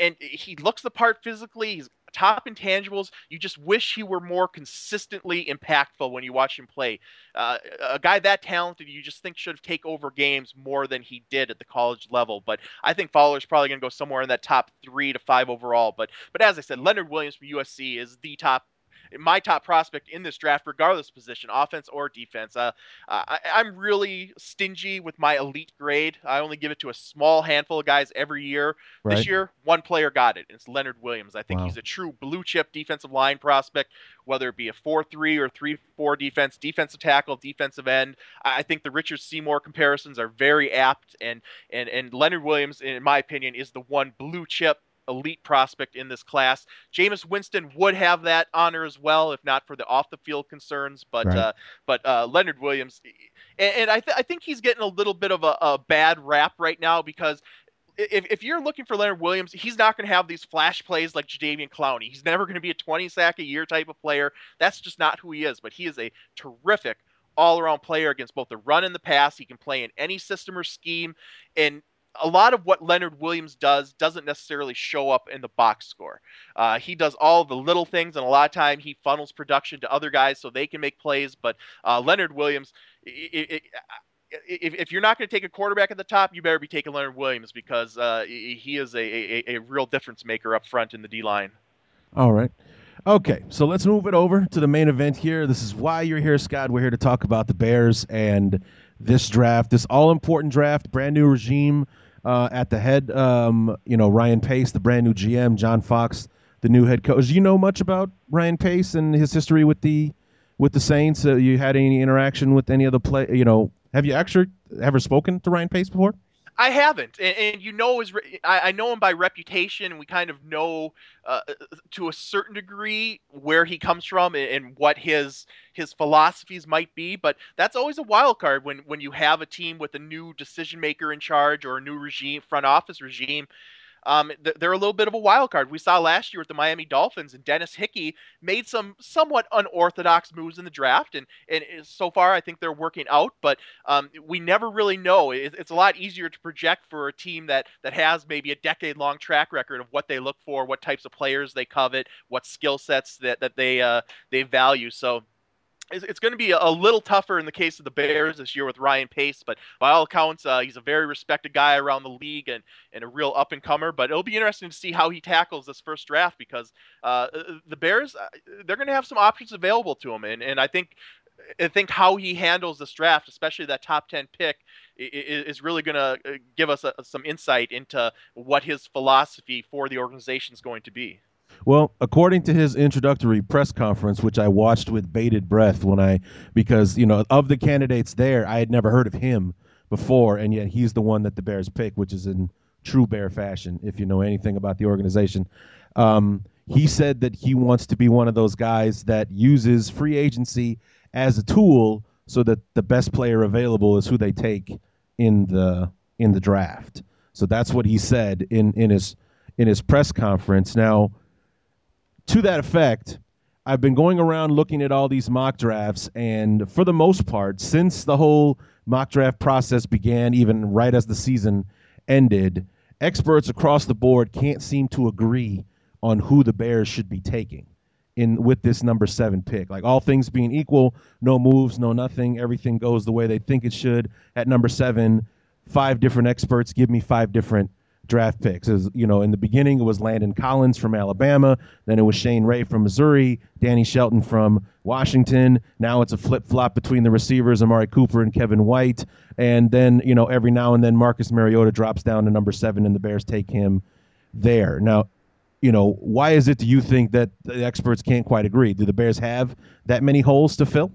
And he looks the part physically. He's top intangibles. You just wish he were more consistently impactful when you watch him play. Uh, a guy that talented, you just think should have take over games more than he did at the college level. But I think Fowler's probably going to go somewhere in that top three to five overall. But but as I said, Leonard Williams from USC is the top my top prospect in this draft, regardless of position, offense or defense. Uh, I, am really stingy with my elite grade. I only give it to a small handful of guys every year. Right. This year, one player got it. It's Leonard Williams. I think wow. he's a true blue chip defensive line prospect, whether it be a 4 3 or 3 4 defense, defensive tackle, defensive end. I think the Richard Seymour comparisons are very apt. And, and, and Leonard Williams, in my opinion, is the one blue chip elite prospect in this class. Jameis Winston would have that honor as well, if not for the off the field concerns. But right. uh, but uh, Leonard Williams, and, and I, th- I think he's getting a little bit of a, a bad rap right now because if, if you're looking for Leonard Williams, he's not going to have these flash plays like Jadeveon Clowney. He's never going to be a 20 sack a year type of player. That's just not who he is. But he is a terrific all around player against both the run and the pass. He can play in any system or scheme. And a lot of what Leonard Williams does doesn't necessarily show up in the box score. Uh, he does all the little things, and a lot of time he funnels production to other guys so they can make plays. But uh, Leonard Williams, it, it, if, if you're not going to take a quarterback at the top, you better be taking Leonard Williams because uh, he is a, a, a real difference maker up front in the D line. All right. Okay, so let's move it over to the main event here. This is why you're here, Scott. We're here to talk about the Bears and this draft, this all important draft, brand new regime uh, at the head. Um, you know, Ryan Pace, the brand new GM, John Fox, the new head coach. Do you know much about Ryan Pace and his history with the with the Saints? Uh, you had any interaction with any of the play? You know, have you actually ever spoken to Ryan Pace before? I haven't, and, and you know his. I, I, know him by reputation, and we kind of know uh, to a certain degree where he comes from and, and, what his his philosophies might be. But that's always a wild card when when you have a team with a new decision maker in charge or a new regime, front office regime um, they're a little bit of a wild card. We saw last year with the Miami Dolphins, and Dennis Hickey made some somewhat unorthodox moves in the draft, and and so far I think they're working out. But um, we never really know. It's a lot easier to project for a team that that has maybe a decade long track record of what they look for, what types of players they covet, what skill sets that that they uh, they value. So it's going to be a little tougher in the case of the Bears this year with Ryan Pace, but by all accounts, uh, he's a very respected guy around the league and, and a real up and comer. But it'll be interesting to see how he tackles this first draft because uh, the Bears uh, they're going to have some options available to him, and and I think I think how he handles this draft, especially that top ten pick, is really going to uh, give us some insight into what his philosophy for the organization is going to be. Well, according to his introductory press conference, which I watched with bated breath when I, because, you know, of the candidates there, I had never heard of him before, and yet he's the one that the Bears pick, which is in true Bear fashion, if you know anything about the organization. Um, he said that he wants to be one of those guys that uses free agency as a tool so that the best player available is who they take in the in the draft. So that's what he said in in his in his press conference. Now, to that effect, I've been going around looking at all these mock drafts, and for the most part, since the whole mock draft process began, even right as the season ended, experts across the board can't seem to agree on who the Bears should be taking in with this number seven pick. Like all things being equal, no moves, no nothing, everything goes the way they think it should. At number seven, five different experts give me five different draft picks. As you know, in the beginning it was Landon Collins from Alabama, then it was Shane Ray from Missouri, Danny Shelton from Washington. Now it's a flip flop between the receivers Amari Cooper and Kevin White, and then you know every now and then Marcus Mariota drops down to number seven, and the Bears take him there. Now, you know, why is it do you think that the experts can't quite agree? Do the Bears have that many holes to fill?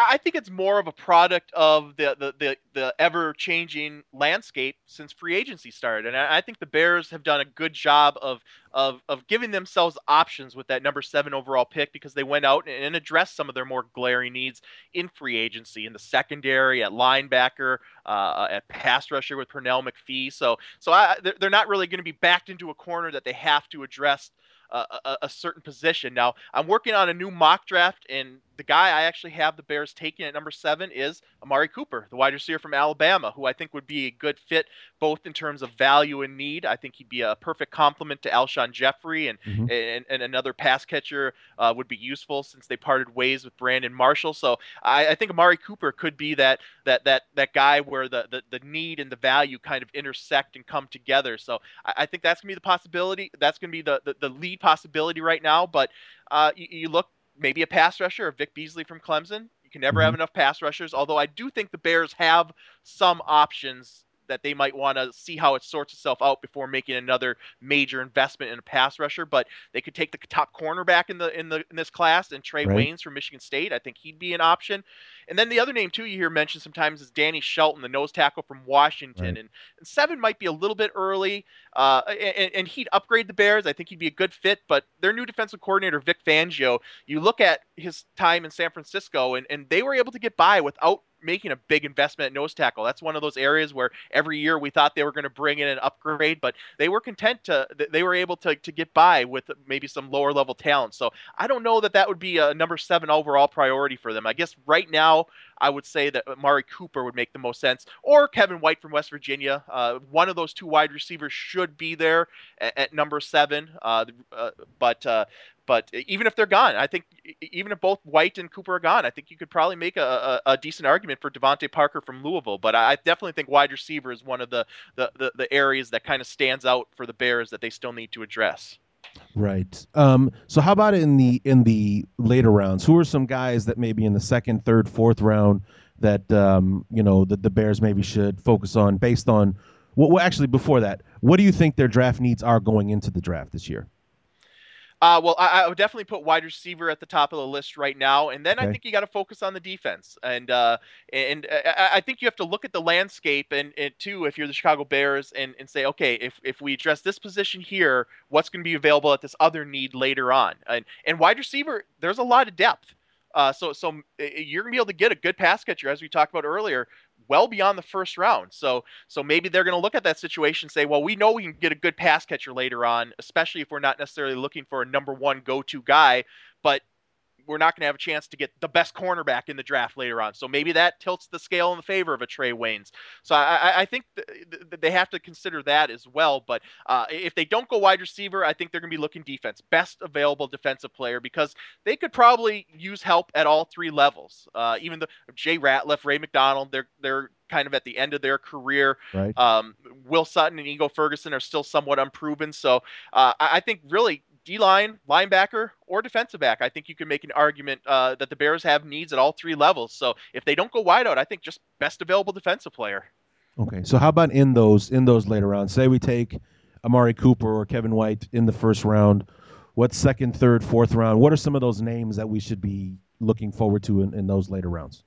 I think it's more of a product of the the the, the ever changing landscape since free agency started, and I, I, think the Bears have done a good job of of of giving themselves options with that number seven overall pick because they went out and, and addressed some of their more glaring needs in free agency in the secondary at linebacker uh, at pass rusher with Pernell McPhee. So so I, they're not really going to be backed into a corner that they have to address. a, a, certain position. Now, I'm working on a new mock draft, and the guy I actually have the Bears taking at number seven is Amari Cooper, the wide receiver from Alabama, who I think would be a good fit both in terms of value and need. I think he'd be a perfect complement to Alshon Jeffery, and mm-hmm. and, and, another pass catcher uh, would be useful since they parted ways with Brandon Marshall. So I, I, think Amari Cooper could be that that that that guy where the, the, the need and the value kind of intersect and come together. So I, I think that's gonna be the possibility. That's gonna be the the, the lead possibility right now. But uh, you, you look maybe a pass rusher or Vic Beasley from Clemson. You can never mm-hmm. have enough pass rushers, although I do think the Bears have some options that they might want to see how it sorts itself out before making another major investment in a pass rusher. But they could take the top cornerback in the in the in this class and Trey Right. Waynes from Michigan State. I think he'd be an option. And then the other name too you hear mentioned sometimes is Danny Shelton, the nose tackle from Washington. Right. And, and seven might be a little bit early. Uh, and, and he'd upgrade the Bears. I think he'd be a good fit. But their new defensive coordinator Vic Fangio, you look at his time in San Francisco, and, and they were able to get by without making a big investment at nose tackle. That's one of those areas where every year we thought they were going to bring in an upgrade, but they were content to they were able to to get by with maybe some lower level talent. So I don't know that that would be a number seven overall priority for them. I guess right now I would say that Mari Cooper would make the most sense, or Kevin White from West Virginia. Uh, one of those two wide receivers should be there at, at number seven. Uh, uh, but uh, but even if they're gone, I think even if both White and Cooper are gone, I think you could probably make a, a, a decent argument for DeVante Parker from Louisville. But I definitely think wide receiver is one of the, the, the, the areas that kind of stands out for the Bears that they still need to address. Right. Um, so how about in the in the later rounds? Who are some guys that maybe in the second, third, fourth round that um, you know that the Bears maybe should focus on based on well, actually before that, what do you think their draft needs are going into the draft this year? Uh, well, I, I would definitely put wide receiver at the top of the list right now, and then I think you got to focus on the defense. And uh, and uh, I, I think you have to look at the landscape, and, and too, if you're the Chicago Bears, and, and say, okay, if, if we address this position here, what's going to be available at this other need later on? And and wide receiver, there's a lot of depth. Uh, so so uh, you're gonna be able to get a good pass catcher, as we talked about earlier, well beyond the first round. So so maybe they're going to look at that situation and say, well, we know we can get a good pass catcher later on, especially if we're not necessarily looking for a number one go-to guy, but we're not going to have a chance to get the best cornerback in the draft later on. So maybe that tilts the scale in the favor of a Trey Waynes. So I, I- I think th- th- they have to consider that as well. But uh, if they don't go wide receiver, I think they're going to be looking defense, best available defensive player, because they could probably use help at all three levels. Uh, even the Jay Ratliff, Ray McDonald, they're they're kind of at the end of their career. Right. Um, Will Sutton and Ego Ferguson are still somewhat unproven. So uh, I, I think really D line, linebacker, or defensive back, I think you can make an argument uh, that the Bears have needs at all three levels. So if they don't go wide out, I think just best available defensive player. Okay. So how about in those in those later rounds? Say we take Amari Cooper or Kevin White in the first round. What second, third, fourth round? What are some of those names that we should be looking forward to in, in those later rounds?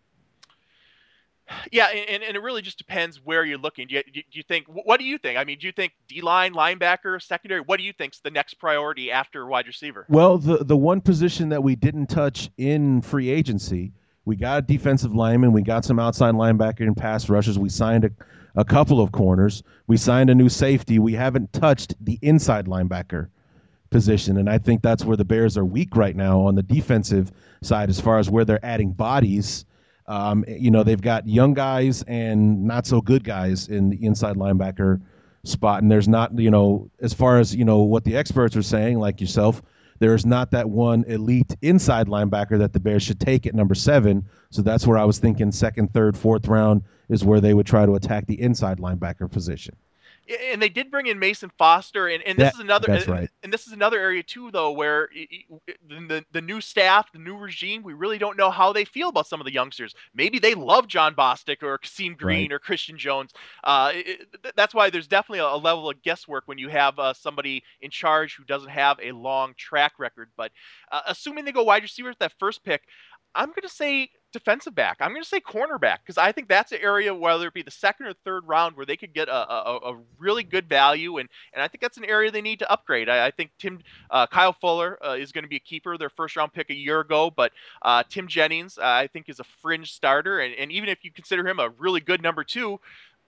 Yeah, and, and it really just depends where you're looking. Do you, do you think? What do you think? I mean, do you think D line, linebacker, secondary? What do you think's the next priority after wide receiver? Well, the the one position that we didn't touch in free agency, we got a defensive lineman, we got some outside linebacker and pass rushers, we signed a, a couple of corners, we signed a new safety. We haven't touched the inside linebacker position, and I think that's where the Bears are weak right now on the defensive side as far as where they're adding bodies. Um, you know, they've got young guys and not so good guys in the inside linebacker spot, and there's not, you know, as far as you know what the experts are saying, like yourself, there's not that one elite inside linebacker that the Bears should take at number seven. So that's where I was thinking second, third, fourth round is where they would try to attack the inside linebacker position. And they did bring in Mason Foster, and, and this That- is another. that's and, right. and this is another area too, though, where the the new staff, the new regime, we really don't know how they feel about some of the youngsters. Maybe they love Jon Bostic or Khaseem Greene Right. or Christian Jones. Uh, it- that's why there's definitely a, a level of guesswork when you have uh, somebody in charge who doesn't have a long track record. But uh, assuming they go wide receiver with that first pick, I'm going to say defensive back. I'm going to say cornerback because I think that's an area, whether it be the second or third round, where they could get a, a, a really good value, and and I think that's an area they need to upgrade. I, I think Tim uh, Kyle Fuller uh, is going to be a keeper, their first round pick a year ago, but uh, Tim Jennings I think is a fringe starter, and, and even if you consider him a really good number two.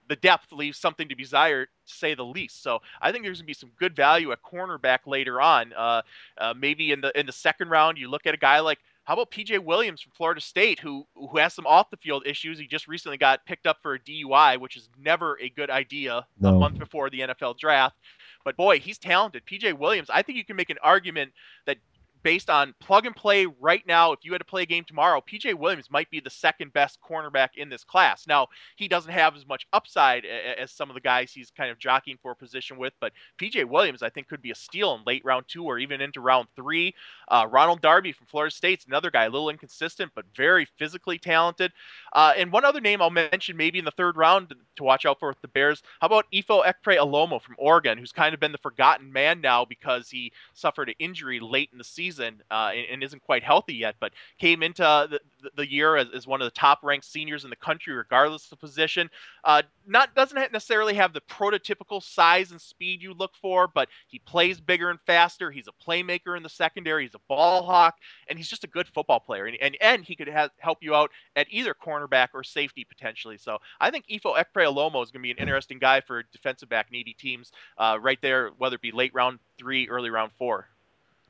The depth leaves something to be desired, to say the least. So I think there's going to be some good value at cornerback later on. Uh, uh, maybe in the in the second round, you look at a guy like how about PJ Williams from Florida State, who who has some off the field issues? He just recently got picked up for a DUI, which is never a good idea a month before the NFL draft. But boy, he's talented. PJ Williams, I think you can make an argument that based on plug and play right now, if you had to play a game tomorrow, PJ Williams might be the second best cornerback in this class. Now, he doesn't have as much upside as some of the guys he's kind of jockeying for position with, but PJ Williams, I think, could be a steal in late round two or even into round three. Uh, Ronald Darby from Florida State's another guy, a little inconsistent, but very physically talented. Uh, and one other name I'll mention maybe in the third round to watch out for with the Bears. How about Ifo Ekpre-Olomu from Oregon, who's kind of been the forgotten man now because he suffered an injury late in the season uh, and, and, isn't quite healthy yet, but came into the, the year as, as, one of the top ranked seniors in the country, regardless of position. Uh, not doesn't necessarily have the prototypical size and speed you look for, but he plays bigger and faster. He's a playmaker in the secondary. He's a ball hawk, and he's just a good football player. And and, and he could have, help you out at either cornerback or safety potentially. So I think Ifo Ekpre-Olomu is going to be an interesting guy for defensive back needy teams uh, right there, whether it be late round three, early round four.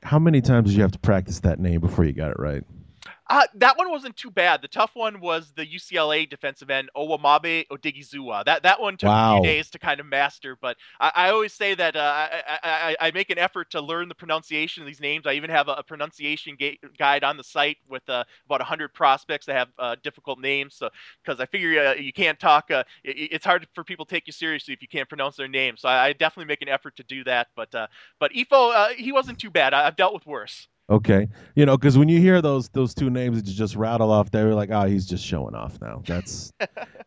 How many times did you have to practice that name before you got it right? Uh, that one wasn't too bad. The tough one was the UCLA defensive end Owamagbe Odighizuwa. That that one took wow. a few days to kind of master. But I, I always say that uh, I, I, I, make an effort to learn the pronunciation of these names. I even have a, a pronunciation ga- guide on the site with uh, about 100 prospects that have uh, difficult names. So because I figure uh, you can't talk, uh, it, it's hard for people to take you seriously if you can't pronounce their names. So I, definitely make an effort to do that. But but Ifo, he wasn't too bad. I, I've dealt with worse. Okay, you know, because when you hear those those two names that you just rattle off, they're like, oh, he's just showing off now. That's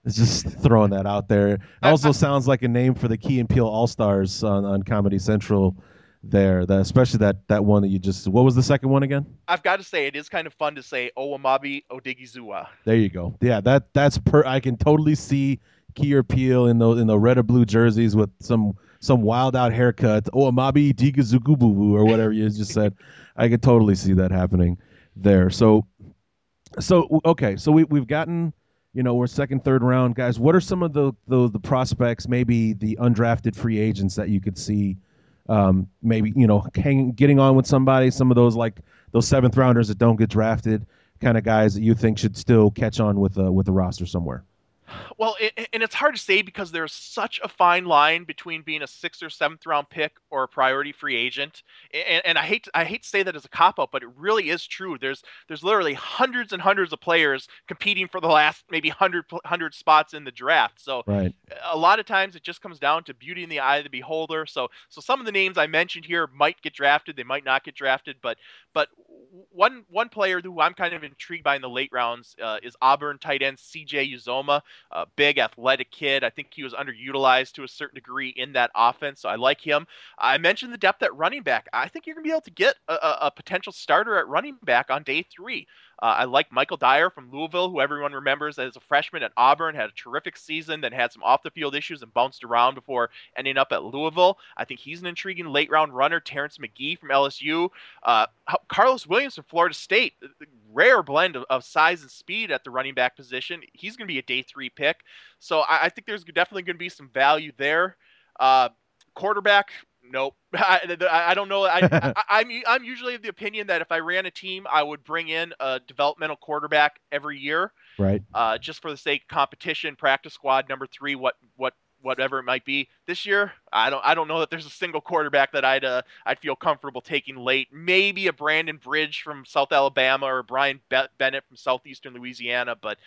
it's just throwing that out there. It also sounds like a name for the Key and Peele All Stars on, on Comedy Central. There, that especially that that one that you just. What was the second one again? I've got to say, it is kind of fun to say Owamagbe Odighizuwa. There you go. Yeah, that that's per. I can totally see Key or Peele in those in the red or blue jerseys with some some wild out haircut. Owamabe Digazugububu or whatever you just said. I could totally see that happening there. So, so okay, so we we've gotten, you know, we're second, third round guys. What are some of the the, the prospects, maybe the undrafted free agents that you could see, um, maybe you know, hanging, getting on with somebody. Some of those like those seventh rounders that don't get drafted, kind of guys that you think should still catch on with a with a roster somewhere. Well, it, and it's hard to say because there's such a fine line between being a sixth or seventh round pick or a priority free agent. And, and I hate to, I hate to say that as a cop out, but it really is true. There's there's literally hundreds and hundreds of players competing for the last maybe 100, 100 spots in the draft. So right. a lot of times it just comes down to beauty in the eye of the beholder. So so some of the names I mentioned here might get drafted, they might not get drafted, but but one one player who I'm kind of intrigued by in the late rounds uh, is Auburn tight end C.J. Uzomah, a big athletic kid. I think he was underutilized to a certain degree in that offense, so I like him. I mentioned the depth at running back. I think you're going to be able to get a, a, a potential starter at running back on day three. Uh, I like Michael Dyer from Louisville, who everyone remembers as a freshman at Auburn, had a terrific season, then had some off the field issues and bounced around before ending up at Louisville. I think he's an intriguing late round runner. Terrence Magee from LSU. Uh, Carlos Williams from Florida State, rare blend of, of, size and speed at the running back position. He's going to be a day three pick. So I, I think there's definitely going to be some value there. Uh, quarterback, nope. I, I don't know. I, I, I'm I'm usually of the opinion that if I ran a team, I would bring in a developmental quarterback every year, right? Uh, just for the sake of competition, practice squad number three, what what whatever it might be. This year, I don't I don't know that there's a single quarterback that I'd uh, I'd feel comfortable taking late. Maybe a Brandon Bridge from South Alabama or Brian Be- Bennett from Southeastern Louisiana, but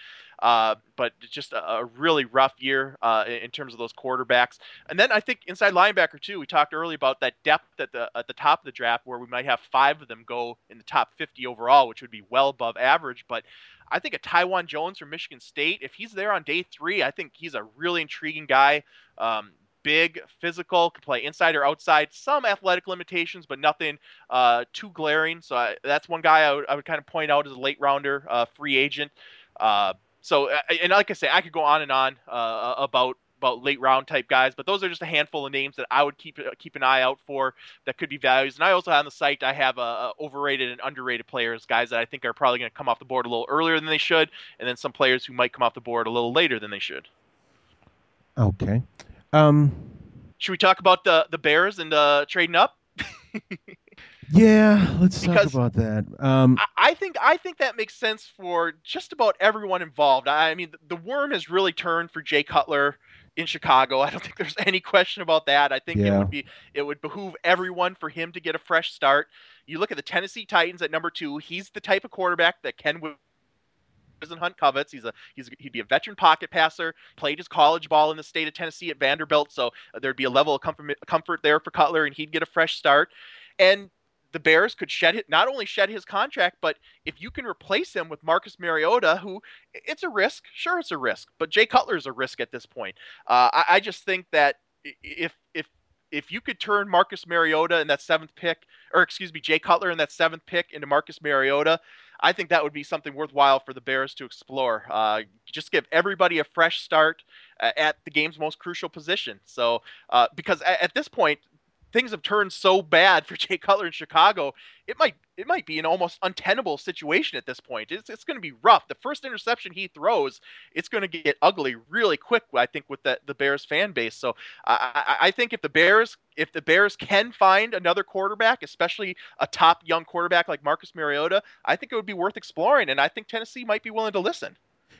uh, but just a, a, really rough year uh, in terms of those quarterbacks. And then I think inside linebacker too. We talked earlier about that depth at the at the top of the draft, where we might have five of them go in the top 50 overall, which would be well above average. But I think a Taiwan Jones from Michigan State, if he's there on day three, I think he's a really intriguing guy. Um, big, physical, can play inside or outside. Some athletic limitations, but nothing uh, too glaring. So I, that's one guy I would, I would, kind of point out as a late rounder, uh, free agent. Uh, so, and like I say, I could go on and on uh, about about late round type guys, but those are just a handful of names that I would keep keep an eye out for that could be values. And I also on the site I have a, overrated and underrated players, guys that I think are probably going to come off the board a little earlier than they should, and then some players who might come off the board a little later than they should. Okay. Um, should we talk about the the Bears and uh, trading up? yeah, let's because talk about that. Um, I, I, think I think that makes sense for just about everyone involved. I, I mean, the, the worm has really turned for Jay Cutler in Chicago. I don't think there's any question about that. I think yeah. it would be it would behoove everyone for him to get a fresh start. You look at the Tennessee Titans at number two. He's the type of quarterback that Ken Whisenhunt covets. He's a he's he'd be a veteran pocket passer. Played his college ball in the state of Tennessee at Vanderbilt, so there'd be a level of comfort comfort there for Cutler, and he'd get a fresh start. And the Bears could shed it, not only shed his contract, but if you can replace him with Marcus Mariota, who it's a risk, sure it's a risk, but Jay Cutler is a risk at this point. Uh, I, I just think that if if if you could turn Marcus Mariota in that seventh pick, or excuse me, Jay Cutler in that seventh pick into Marcus Mariota, I think that would be something worthwhile for the Bears to explore. Uh, just give everybody a fresh start uh, at the game's most crucial position. So, uh, because at, at, this point, things have turned so bad for Jay Cutler in Chicago, it might it might be an almost untenable situation at this point. It's, it's going to be rough. The first interception he throws, it's going to get ugly really quick. I think with the the Bears fan base. So I, I think if the Bears if the Bears can find another quarterback, especially a top young quarterback like Marcus Mariota, I think it would be worth exploring, and I think Tennessee might be willing to listen.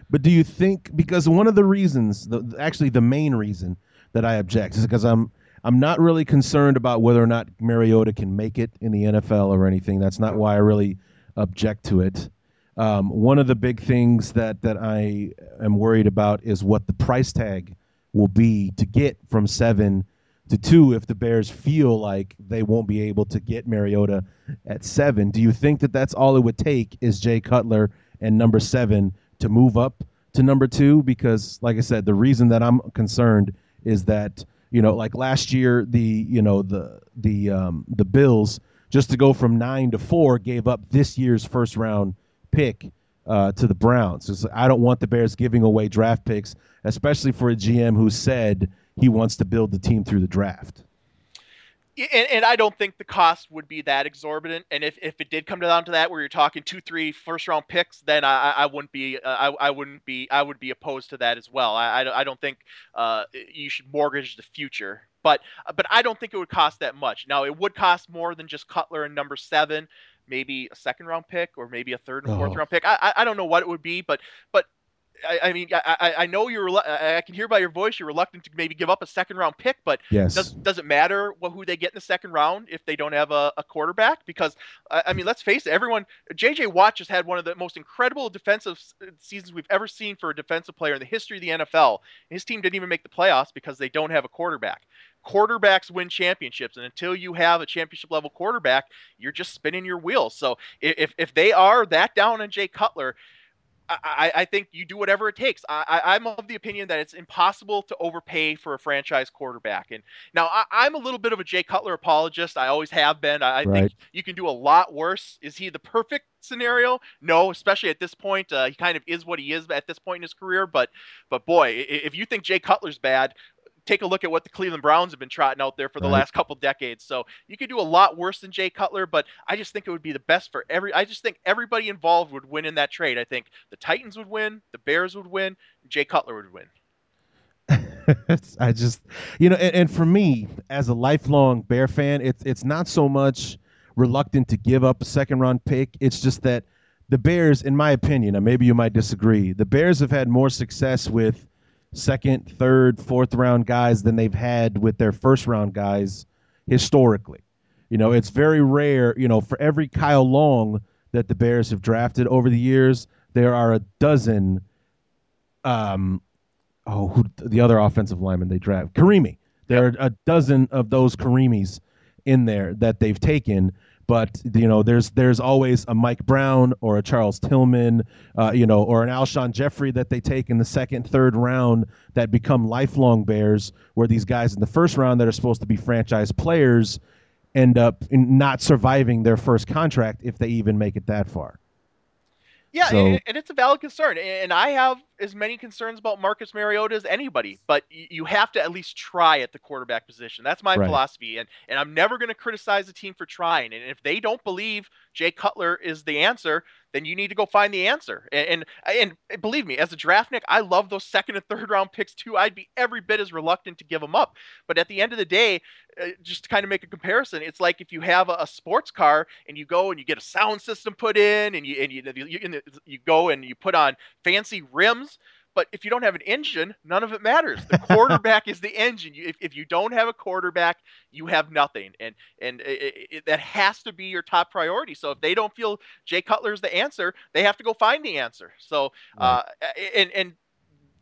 But do you think because one of the reasons, the, actually the main reason that I object is because I'm I'm not really concerned about whether or not Mariota can make it in the NFL or anything. That's not why I really object to it. Um, one of the big things that that I am worried about is what the price tag will be to get from seven to two if the Bears feel like they won't be able to get Mariota at seven. Do you think that that's all it would take is Jay Cutler and number seven to move up to number two? Because, like I said, the reason that I'm concerned is that you know, like last year, the you know the the um, the Bills just to go from nine to four gave up this year's first round pick uh, to the Browns. I don't want the Bears giving away draft picks, especially for a GM who said he wants to build the team through the draft and, and, I don't think the cost would be that exorbitant. And if, if it did come down to that, where you're talking two, three first round picks, then I, I wouldn't be uh, I, I wouldn't be I would be opposed to that as well. I, I, don't think uh, you should mortgage the future, but but I don't think it would cost that much. Now it would cost more than just Cutler and number seven, maybe a second round pick or maybe a third and fourth oh. round pick. I, I don't know what it would be, but but I, I, mean, I, I know you're. I can hear by your voice you're reluctant to maybe give up a second round pick, but yes. does does it matter what, who they get in the second round if they don't have a, a quarterback? Because I mean, let's face it, everyone. J.J. Watt just had one of the most incredible defensive uh, seasons we've ever seen for a defensive player in the history of the NFL. His team didn't even make the playoffs because they don't have a quarterback quarterbacks win championships and until you have a championship level quarterback you're just spinning your wheels so if if they are that down on jay cutler I, I, think you do whatever it takes. I, am of the opinion that it's impossible to overpay for a franchise quarterback. And now I, am a little bit of a Jay Cutler apologist. I always have been. I, right. think you can do a lot worse. Is he the perfect scenario? No, especially at this point. Uh, he kind of is what he is at this point in his career. But, but boy, if you think Jay Cutler's bad, take a look at what the Cleveland Browns have been trotting out there for the right. last couple decades. So you could do a lot worse than Jay Cutler, but I just think it would be the best for every. I just think everybody involved would win in that trade. I think the Titans would win, the Bears would win, Jay Cutler would win. I just, you know, and, and, for me as a lifelong Bear fan, it's it's not so much reluctant to give up a second round pick. It's just that the Bears, in my opinion, and maybe you might disagree, the Bears have had more success with second, third, fourth round guys than they've had with their first round guys historically. You know, it's very rare, you know, for every Kyle Long that the Bears have drafted over the years, there are a dozen um oh, who, the other offensive lineman they draft, Carimi. There are a dozen of those Carimis in there that they've taken but you know there's there's always a Mike Brown or a Charles Tillman, uh, you know, or an Alshon Jeffery that they take in the second, third round that become lifelong Bears. Where these guys in the first round that are supposed to be franchise players end up not surviving their first contract if they even make it that far. Yeah, so, and, and, it's a valid concern, and I have as many concerns about Marcus Mariota as anybody. But you have to at least try at the quarterback position. That's my right. philosophy, and and I'm never going to criticize the team for trying. And if they don't believe Jay Cutler is the answer, then you need to go find the answer. And, and, and believe me, as a draftnik, I love those second and third round picks too. I'd be every bit as reluctant to give them up. But at the end of the day, uh, just to kind of make a comparison, it's like if you have a, a, sports car and you go and you get a sound system put in, and you and you, you, you go and you put on fancy rims But if you don't have an engine, none of it matters. The quarterback is the engine. If, if you don't have a quarterback, you have nothing, and and it, it, that has to be your top priority. So if they don't feel Jay Cutler is the answer, they have to go find the answer. So uh, and and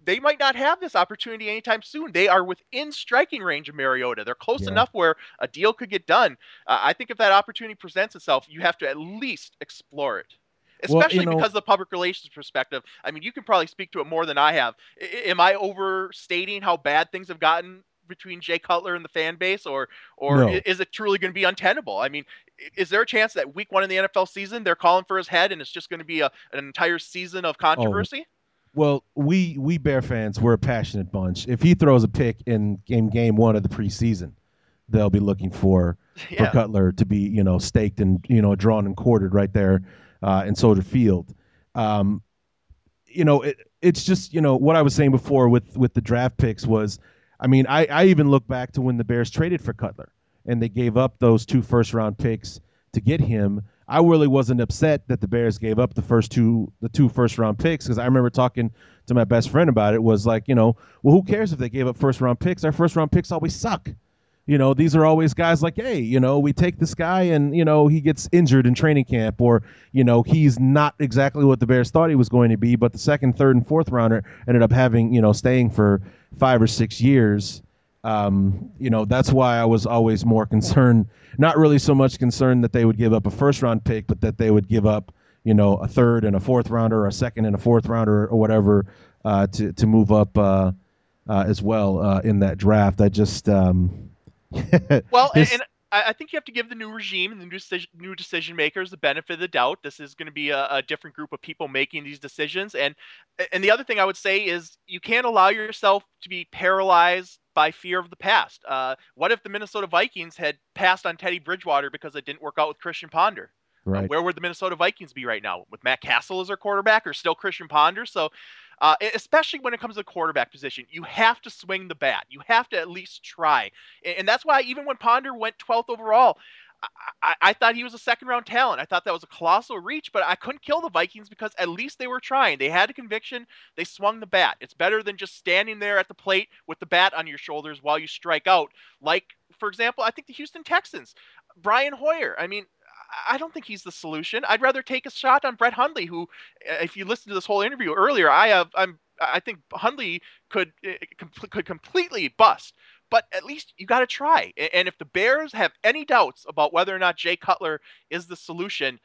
they might not have this opportunity anytime soon. They are within striking range of Mariota. They're close yeah. enough where a deal could get done. Uh, I think if that opportunity presents itself, you have to at least explore it especially well, you know, because of the public relations perspective. I mean, you can probably speak to it more than I have. I, am I overstating how bad things have gotten between Jay Cutler and the fan base, or or no. is it truly going to be untenable? I mean, is there a chance that week one in the NFL season they're calling for his head and it's just going to be a, an entire season of oh, controversy? Oh. Well, we we Bear fans, we're a passionate bunch. If he throws a pick in game game one of the preseason, they'll be looking for yeah. for Cutler to be you know staked and you know drawn and quartered right there uh, in Soldier Field. Um, you know, it, it's just you know what I was saying before with with the draft picks was, I mean, I, I even look back to when the Bears traded for Cutler and they gave up those two first round picks to get him. I really wasn't upset that the Bears gave up the first two the two first round picks because I remember talking to my best friend about it. Was like, you know, well, who cares if they gave up first round picks? Our first round picks always suck you know, these are always guys like, hey, you know, we take this guy and, you know, he gets injured in training camp or, you know, he's not exactly what the Bears thought he was going to be, but the second, third, and fourth rounder ended up having, you know, staying for five or six years. Um, you know, that's why I was always more concerned, not really so much concerned that they would give up a first round pick, but that they would give up, you know, a third and a fourth rounder or a second and a fourth rounder or whatever uh, to, to move up uh, uh, as well uh, in that draft. I just, um, well, and, and, I think you have to give the new regime and the new decision, new decision makers the benefit of the doubt. This is going to be a, a, different group of people making these decisions, and and the other thing I would say is you can't allow yourself to be paralyzed by fear of the past. Uh, what if the Minnesota Vikings had passed on Teddy Bridgewater because it didn't work out with Christian Ponder? Right. Uh, where would the Minnesota Vikings be right now with Matt Cassel as their quarterback, or still Christian Ponder? So uh, especially when it comes to the quarterback position. You have to swing the bat. You have to at least try. And, and that's why even when Ponder went 12th overall, I, I, thought he was a second round talent. I thought that was a colossal reach, but I couldn't kill the Vikings because at least they were trying. They had a conviction. They swung the bat. It's better than just standing there at the plate with the bat on your shoulders while you strike out. Like, for example, I think the Houston Texans, Brian Hoyer. I mean, I don't think he's the solution. I'd rather take a shot on Brett Hundley, who, uh, if you listen to this whole interview earlier, I have I'm I think Hundley could uh, could completely bust. But at least you got to try. And if the Bears have any doubts about whether or not Jay Cutler is the solution,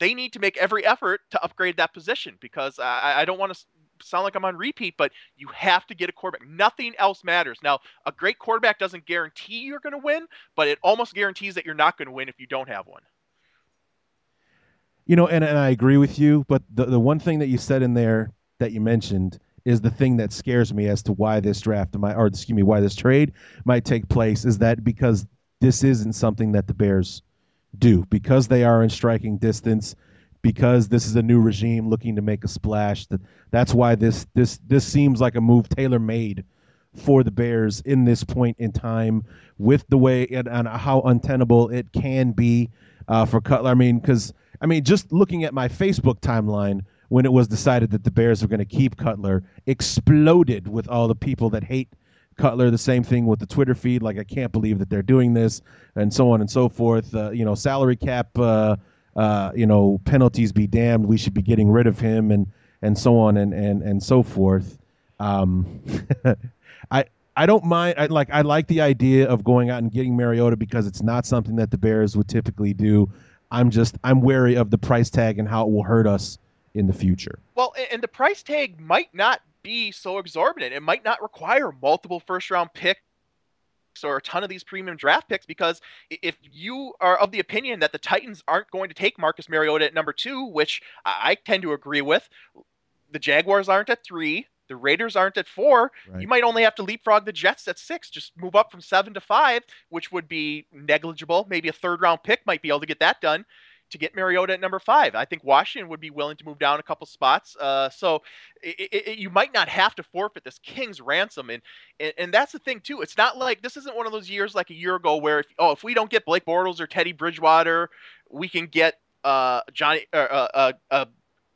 they need to make every effort to upgrade that position because I, I don't want to sound like I'm on repeat, but you have to get a quarterback. Nothing else matters. Now, a great quarterback doesn't guarantee you're going to win, but it almost guarantees that you're not going to win if you don't have one. You know, and, and I agree with you, but the, the one thing that you said in there that you mentioned is the thing that scares me as to why this draft might, or excuse me, why this trade might take place is that because this isn't something that the Bears do because they are in striking distance because this is a new regime looking to make a splash that that's why this this this seems like a move tailor made for the Bears in this point in time with the way and, and how untenable it can be uh, for Cutler. I mean, because I mean, just looking at my Facebook timeline when it was decided that the Bears were going to keep Cutler, exploded with all the people that hate Cutler. The same thing with the Twitter feed, like I can't believe that they're doing this, and so on and so forth. Uh, you know, salary cap, uh, uh, you know, penalties be damned. We should be getting rid of him, and and so on and and and so forth. Um, I. I don't mind. I like. I like the idea of going out and getting Mariota because it's not something that the Bears would typically do. I'm just I'm wary of the price tag and how it will hurt us in the future. Well, and the price tag might not be so exorbitant. It might not require multiple first round picks or a ton of these premium draft picks because if you are of the opinion that the Titans aren't going to take Marcus Mariota at number two, which I tend to agree with, the Jaguars aren't at three, the Raiders aren't at four. Right. You might only have to leapfrog the Jets at six. Just move up from seven to five, which would be negligible. Maybe a third round pick might be able to get that done to get Mariota at number five. I think Washington would be willing to move down a couple spots. Uh, so it, it, you might not have to forfeit this king's ransom, and, and, and that's the thing too. It's not like this isn't one of those years like a year ago where if, oh if we don't get Blake Bortles or Teddy Bridgewater, we can get uh, Johnny uh,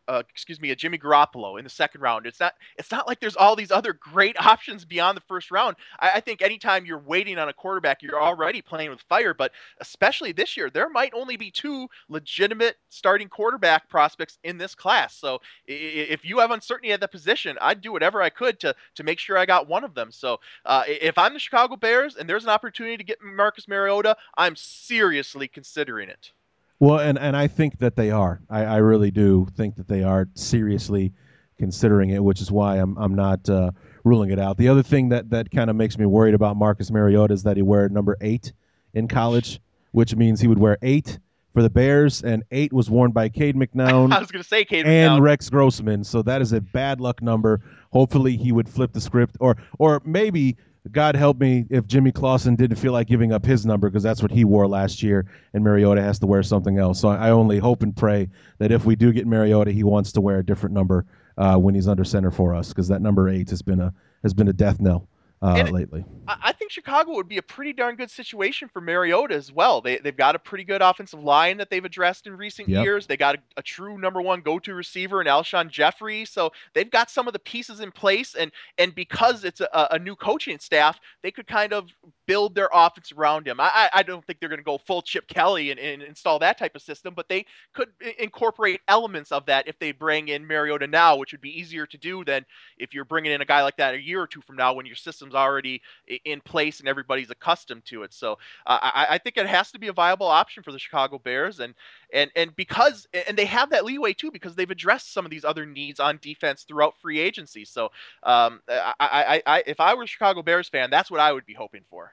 uh, excuse me, a Jimmy Garoppolo in the second round. It's not it's not like there's all these other great options beyond the first round. I, I think anytime you're waiting on a quarterback, you're already playing with fire. But especially this year, there might only be two legitimate starting quarterback prospects in this class. So if you have uncertainty at the position, I'd do whatever I could to to make sure I got one of them. So uh, if I'm the Chicago Bears and there's an opportunity to get Marcus Mariota, I'm seriously considering it. Well, and, and I think that they are. I, I really do think that they are seriously considering it, which is why I'm I'm not uh, ruling it out. The other thing that that kind of makes me worried about Marcus Mariota is that he wear number eight in college, which means he would wear eight for the Bears, and eight was worn by Cade McNown. I was going to say Cade and McNown. Rex Grossman. So that is a bad luck number. Hopefully, he would flip the script, or or maybe God help me if Jimmy Clausen didn't feel like giving up his number because that's what he wore last year, and Mariota has to wear something else. So I only hope and pray that if we do get Mariota, he wants to wear a different number uh, when he's under center for us because that number eight has been a has been a death knell uh, lately. I think Chicago would be a pretty darn good situation for Mariota as well. They, they've got a pretty good offensive line that they've addressed in recent Yep. years. They got a, a true number one go-to receiver in Alshon Jeffery. So they've got some of the pieces in place, and and because it's a, a new coaching staff, they could kind of build their offense around him. I I I don't think they're going to go full Chip Kelly and, and install that type of system, but they could incorporate elements of that if they bring in Mariota now, which would be easier to do than if you're bringing in a guy like that a year or two from now when your system's already in place and everybody's accustomed to it. So uh, I, I think it has to be a viable option for the Chicago Bears, and and and because and they have that leeway too because they've addressed some of these other needs on defense throughout free agency. So um, I, I, I, if I were a Chicago Bears fan, that's what I would be hoping for.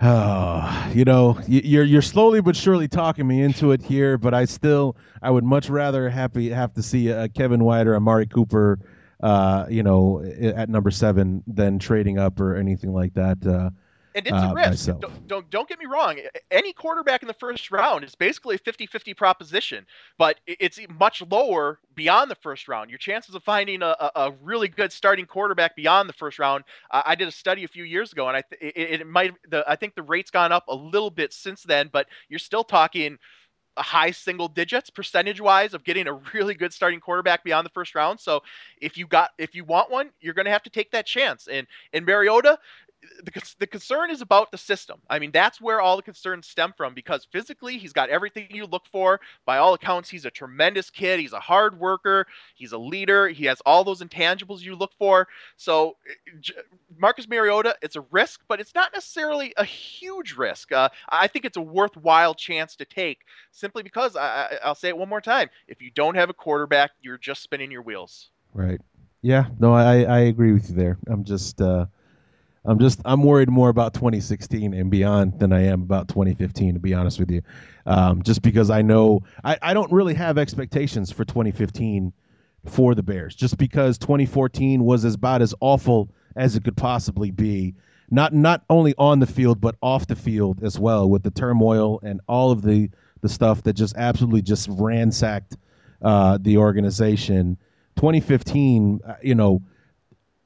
Oh, you know, you're you're slowly but surely talking me into it here, but I still I would much rather happy have to see a Kevin White or Amari Cooper, uh, you know, at number seven than trading up or anything like that. Uh, And it's uh, a risk. Don't, don't don't get me wrong. Any quarterback in the first round is basically a 50-50 proposition, but it's much lower beyond the first round. Your chances of finding a, a, really good starting quarterback beyond the first round. Uh, I did a study a few years ago, and I th- it, it might the I think the rate's gone up a little bit since then, but you're still talking high single digits percentage wise of getting a really good starting quarterback beyond the first round. So if you got if you want one, you're going to have to take that chance. And and Mariota, the, the concern is about the system. I mean, that's where all the concerns stem from because physically, he's got everything you look for. By all accounts, he's a tremendous kid. He's a hard worker. He's a leader. He has all those intangibles you look for. So, uh, Marcus Mariota, it's a risk, but it's not necessarily a huge risk. Uh, I think it's a worthwhile chance to take simply because I, I'll say it one more time. If you don't have a quarterback, you're just spinning your wheels. right? Yeah, no, I I agree with you there. I'm just uh, I'm just I'm worried more about 2016 and beyond than I am about 2015. To be honest with you, um, just because I know I, I don't really have expectations for 2015 for the Bears, just because 2014 was as about as awful as it could possibly be. Not not only on the field but off the field as well, with the turmoil and all of the the stuff that just absolutely just ransacked uh, the organization. 2015, uh, you know,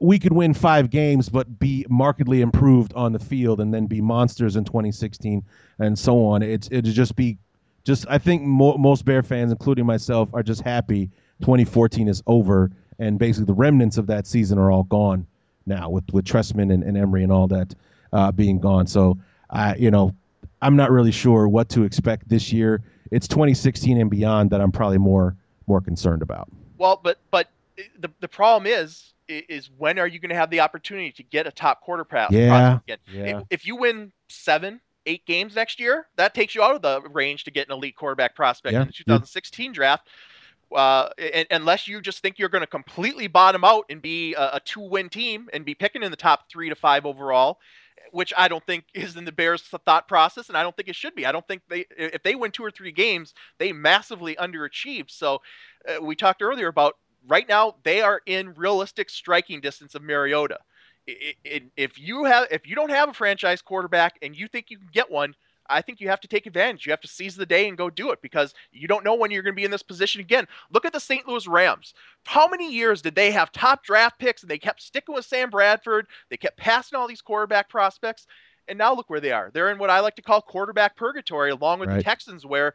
we could win five games but be markedly improved on the field and then be monsters in 2016 and so on. It's it'd just be just I think mo- most Bear fans, including myself, are just happy 2014 is over and basically the remnants of that season are all gone now with with Trestman and, and Emery and all that uh, being gone. So I you know I'm not really sure what to expect this year. It's 2016 and beyond that I'm probably more more concerned about. Well, but but the the problem is is when are you going to have the opportunity to get a top quarter pass? Yeah, Again? yeah. If, if you win seven, eight games next year, that takes you out of the range to get an elite quarterback prospect Yeah, in the 2016 draft. Uh, and, unless you just think you're going to completely bottom out and be a, a two-win team and be picking in the top three to five overall, which I don't think is in the Bears' thought process, and I don't think it should be. I don't think they, if they win two or three games, they massively underachieved. So uh, we talked earlier about right now they are in realistic striking distance of Mariota. If you have, if you don't have a franchise quarterback and you think you can get one, I think you have to take advantage. You have to seize the day and go do it because you don't know when you're going to be in this position again. Look at the St. Louis Rams. How many years did they have top draft picks and they kept sticking with Sam Bradford? They kept passing all these quarterback prospects. And now look where they are. They're in what I like to call quarterback purgatory, along with the Texans, where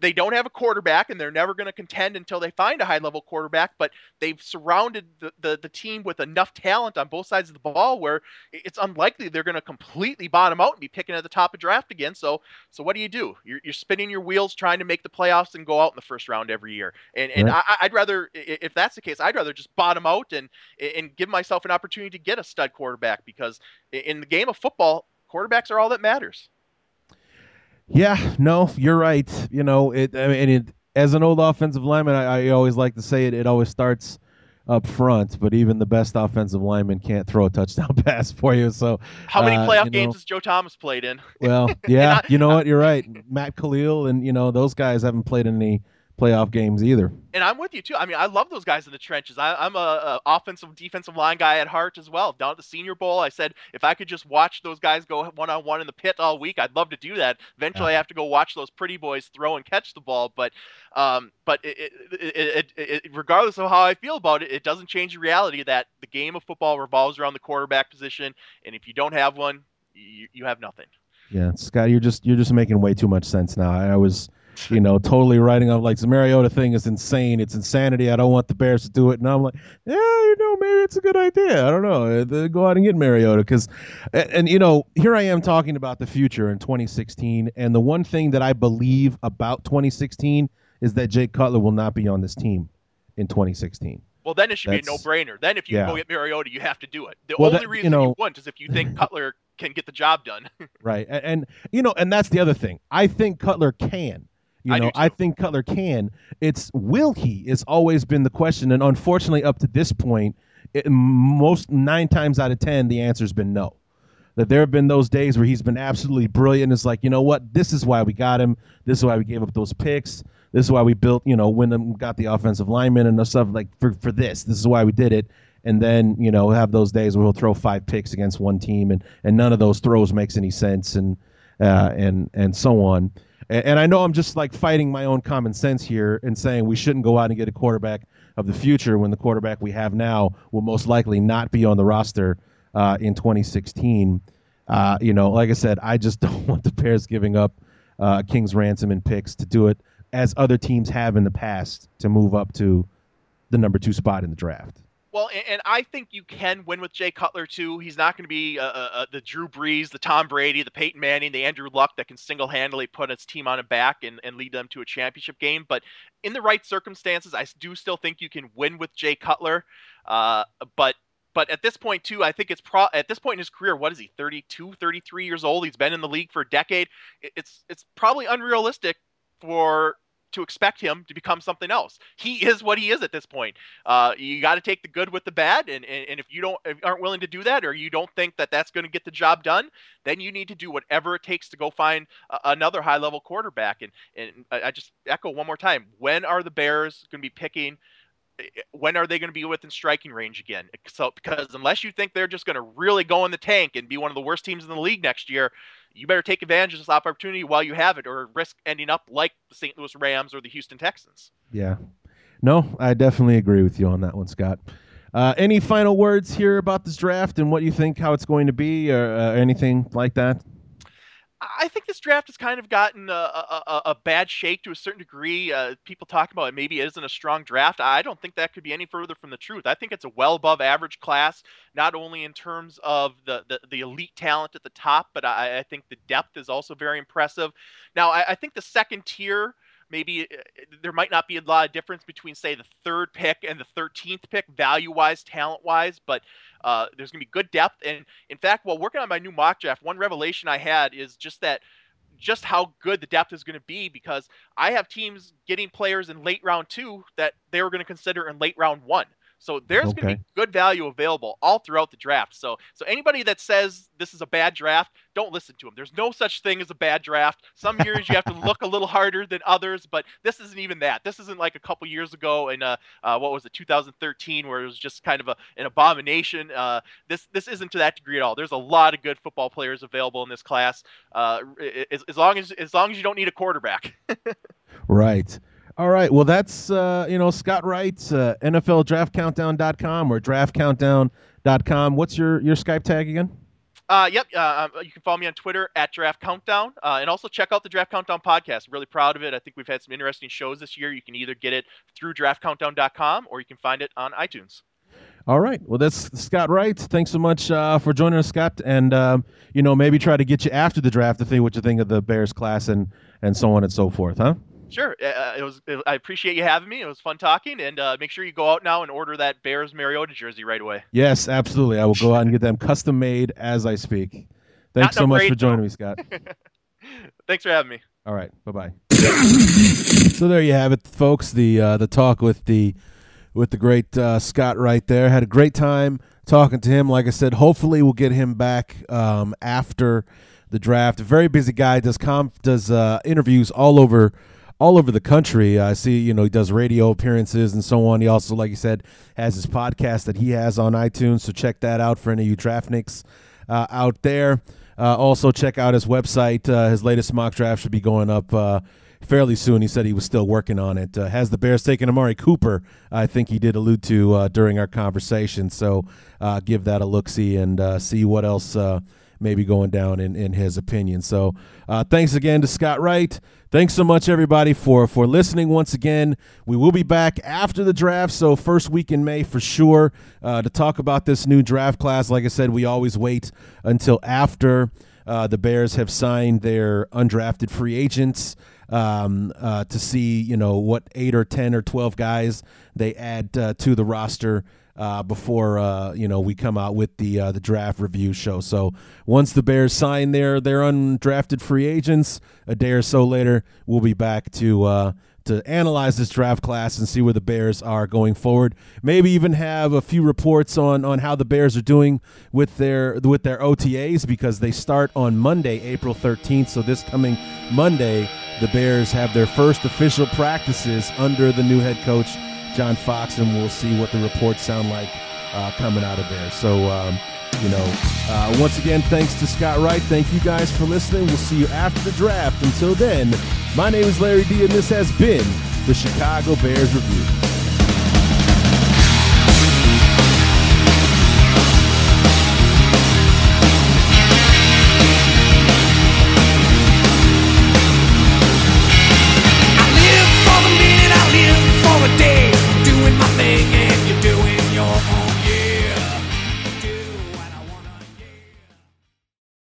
they don't have a quarterback and they're never going to contend until they find a high level quarterback but they've surrounded the, the, the, team with enough talent on both sides of the ball where it's unlikely they're going to completely bottom out and be picking at the top of draft again. So so what do you do? You're, you're spinning your wheels trying to make the playoffs and go out in the first round every year. And and right. I, would rather if that's the case i'd rather just bottom out and and give myself an opportunity to get a stud quarterback because in the game of football quarterbacks are all that matters yeah, no, you're right. You know, it. I mean, it, as an old offensive lineman, I, I, always like to say it. It always starts up front, but even the best offensive lineman can't throw a touchdown pass for you. So, how many uh, playoff uh, games know, has Joe Thomas played in? Well, yeah, I, you know what? You're right. Matt Kalil and you know those guys haven't played in any playoff games either. And I'm with you too. I mean, I love those guys in the trenches. I, am a, a, offensive, defensive line guy at heart as well. Down at the Senior Bowl, I said if I could just watch those guys go one on one in the pit all week, I'd love to do that. Eventually, yeah. I have to go watch those pretty boys throw and catch the ball. But, um, but it, it, it, regardless of how I feel about it, it doesn't change the reality that the game of football revolves around the quarterback position, and if you don't have one, you, you have nothing. Yeah, Scott, you're just you're just making way too much sense now. I was you know, totally writing off like the Mariota thing is insane. It's insanity. I don't want the Bears to do it. And I'm like, yeah, you know, maybe it's a good idea. I don't know. Uh, go out and get Mariota because, and, and you know, here I am talking about the future in 2016, and the one thing that I believe about 2016 is that Jake Cutler will not be on this team in 2016. Well, then it should That's, be a no-brainer. Then if you yeah. go get Mariota, you have to do it. The well, only that, reason you, know, you wouldn't is if you think Cutler can get the job done. right, and, and you know, and that's the other thing. I think Cutler can. You I know, I think Cutler can. It's will he? It's always been the question, and unfortunately, up to this point, it, most nine times out of ten, the answer's been no. That there have been those days where he's been absolutely brilliant. It's like, you know what? This is why we got him. This is why we gave up those picks. This is why we built, you know, Wyndham got the offensive lineman and stuff like for for this. This is why we did it. And then, you know, have those days where he'll throw five picks against one team, and and none of those throws makes any sense, and uh, and and so on. And, and I know I'm just like fighting my own common sense here and saying we shouldn't go out and get a quarterback of the future when the quarterback we have now will most likely not be on the roster uh, in 2016. Uh, you know, like I said, I just don't want the Bears giving up uh, King's ransom and picks to do it as other teams have in the past to move up to the number two spot in the draft. Well, and, I think you can win with Jay Cutler too. He's not going to be uh, uh, uh, the Drew Brees, the Tom Brady, the Peyton Manning, the Andrew Luck that can single-handedly put his team on a back and, and lead them to a championship game. But in the right circumstances, I do still think you can win with Jay Cutler. Uh, but but at this point too i think it's pro at this point in his career what is he 32 33 years old he's been in the league for a decade it's it's probably unrealistic for to expect him to become something else. He is what he is at this point. Uh, you got to take the good with the bad, and, and, and if you don't if aren't willing to do that, or you don't think that that's going to get the job done, then you need to do whatever it takes to go find a, another high level quarterback. And and I just echo one more time: when are the Bears going to be picking? when are they going to be within striking range again? So because unless you think they're just going to really go in the tank and be one of the worst teams in the league next year, you better take advantage of this opportunity while you have it, or risk ending up like the St. Louis Rams or the Houston Texans. Yeah, no, I definitely agree with you on that one, Scott. Uh, any final words here about this draft and what you think how it's going to be, or uh, anything like that? I think this draft has kind of gotten a, a, a bad shake to a certain degree. Uh, people talk about it, maybe it isn't a strong draft. I don't think that could be any further from the truth. I think it's a well above average class, not only in terms of the, the, the elite talent at the top, but I, I, think the depth is also very impressive. Now, I, I think the second tier maybe uh, there might not be a lot of difference between say the third pick and the 13th pick value wise talent wise but uh, there's going to be good depth. And in fact while working on my new mock draft one revelation i had is just that just how good the depth is going to be because i have teams getting players in late round two that they were going to consider in late round one so there's okay. going to be good value available all throughout the draft. So so anybody that says this is a bad draft, don't listen to them. There's no such thing as a bad draft. Some years you have to look a little harder than others, but this isn't even that. This isn't like a couple years ago in uh, uh what was it 2013 where it was just kind of a, an abomination. Uh, this this isn't to that degree at all. There's a lot of good football players available in this class. Uh, as, as long as as long as you don't need a quarterback. right. All right. Well, that's, uh, you know, Scott Wright, uh, NFLDraftCountdown.com or DraftCountdown.com. What's your, your Skype tag again? Uh, yep. Uh, um, you can follow me on Twitter at Draft Countdown, uh, and also check out the Draft Countdown podcast. I'm really proud of it. I think we've had some interesting shows this year. You can either get it through DraftCountdown.com or you can find it on iTunes. All right. Well, that's Scott Wright. Thanks so much uh, for joining us, Scott. And um, you know, maybe try to get you after the draft to see what you think of the Bears class and and so on and so forth, huh? Sure. Uh, it was. It, I appreciate you having me. It was fun talking, and uh, make sure you go out now and order that Bears Mariota jersey right away. Yes, absolutely. I will go out and get them custom made as I speak. Thanks so much for joining me, Scott. Thanks for having me. All right. Bye bye. so there you have it, folks. The uh, the talk with the with the great uh, Scott Wright there. Had a great time talking to him. Like I said, hopefully we'll get him back um, after the draft. A very busy guy. Does com does uh, interviews all over all over the country. I see, you know, he does radio appearances and so on. He also, like you said, has his podcast that he has on iTunes. So check that out for any of you draftniks uh, out there. Uh, also, check out his website. Uh, his latest mock draft should be going up uh, fairly soon. He said he was still working on it. Uh, has the Bears taken Amari Cooper? I think he did allude to uh, during our conversation. So give that a look see and see what else maybe going down in, in his opinion. So thanks again to Scott Wright. Thanks so much, everybody, for, for listening once again. We will be back after the draft, so first week in May for sure, uh, to talk about this new draft class. Like I said, we always wait until after uh, the Bears have signed their undrafted free agents. Um, uh, to see you know what eight or ten or twelve guys they add uh, to the roster uh, before uh, you know we come out with the uh, the draft review show. So once the Bears sign their their undrafted free agents, a day or so later, we'll be back to uh, to analyze this draft class and see where the Bears are going forward. Maybe even have a few reports on on how the Bears are doing with their with their OTAs because they start on Monday, April 13th. So this coming Monday, the Bears have their first official practices under the new head coach John Fox, and we'll see what the reports sound like uh, coming out of there. So, um, you know, uh, once again, thanks to Scott Wright. Thank you guys for listening. We'll see you after the draft. Until then, my name is Larry D, and this has been the Chicago Bears Review.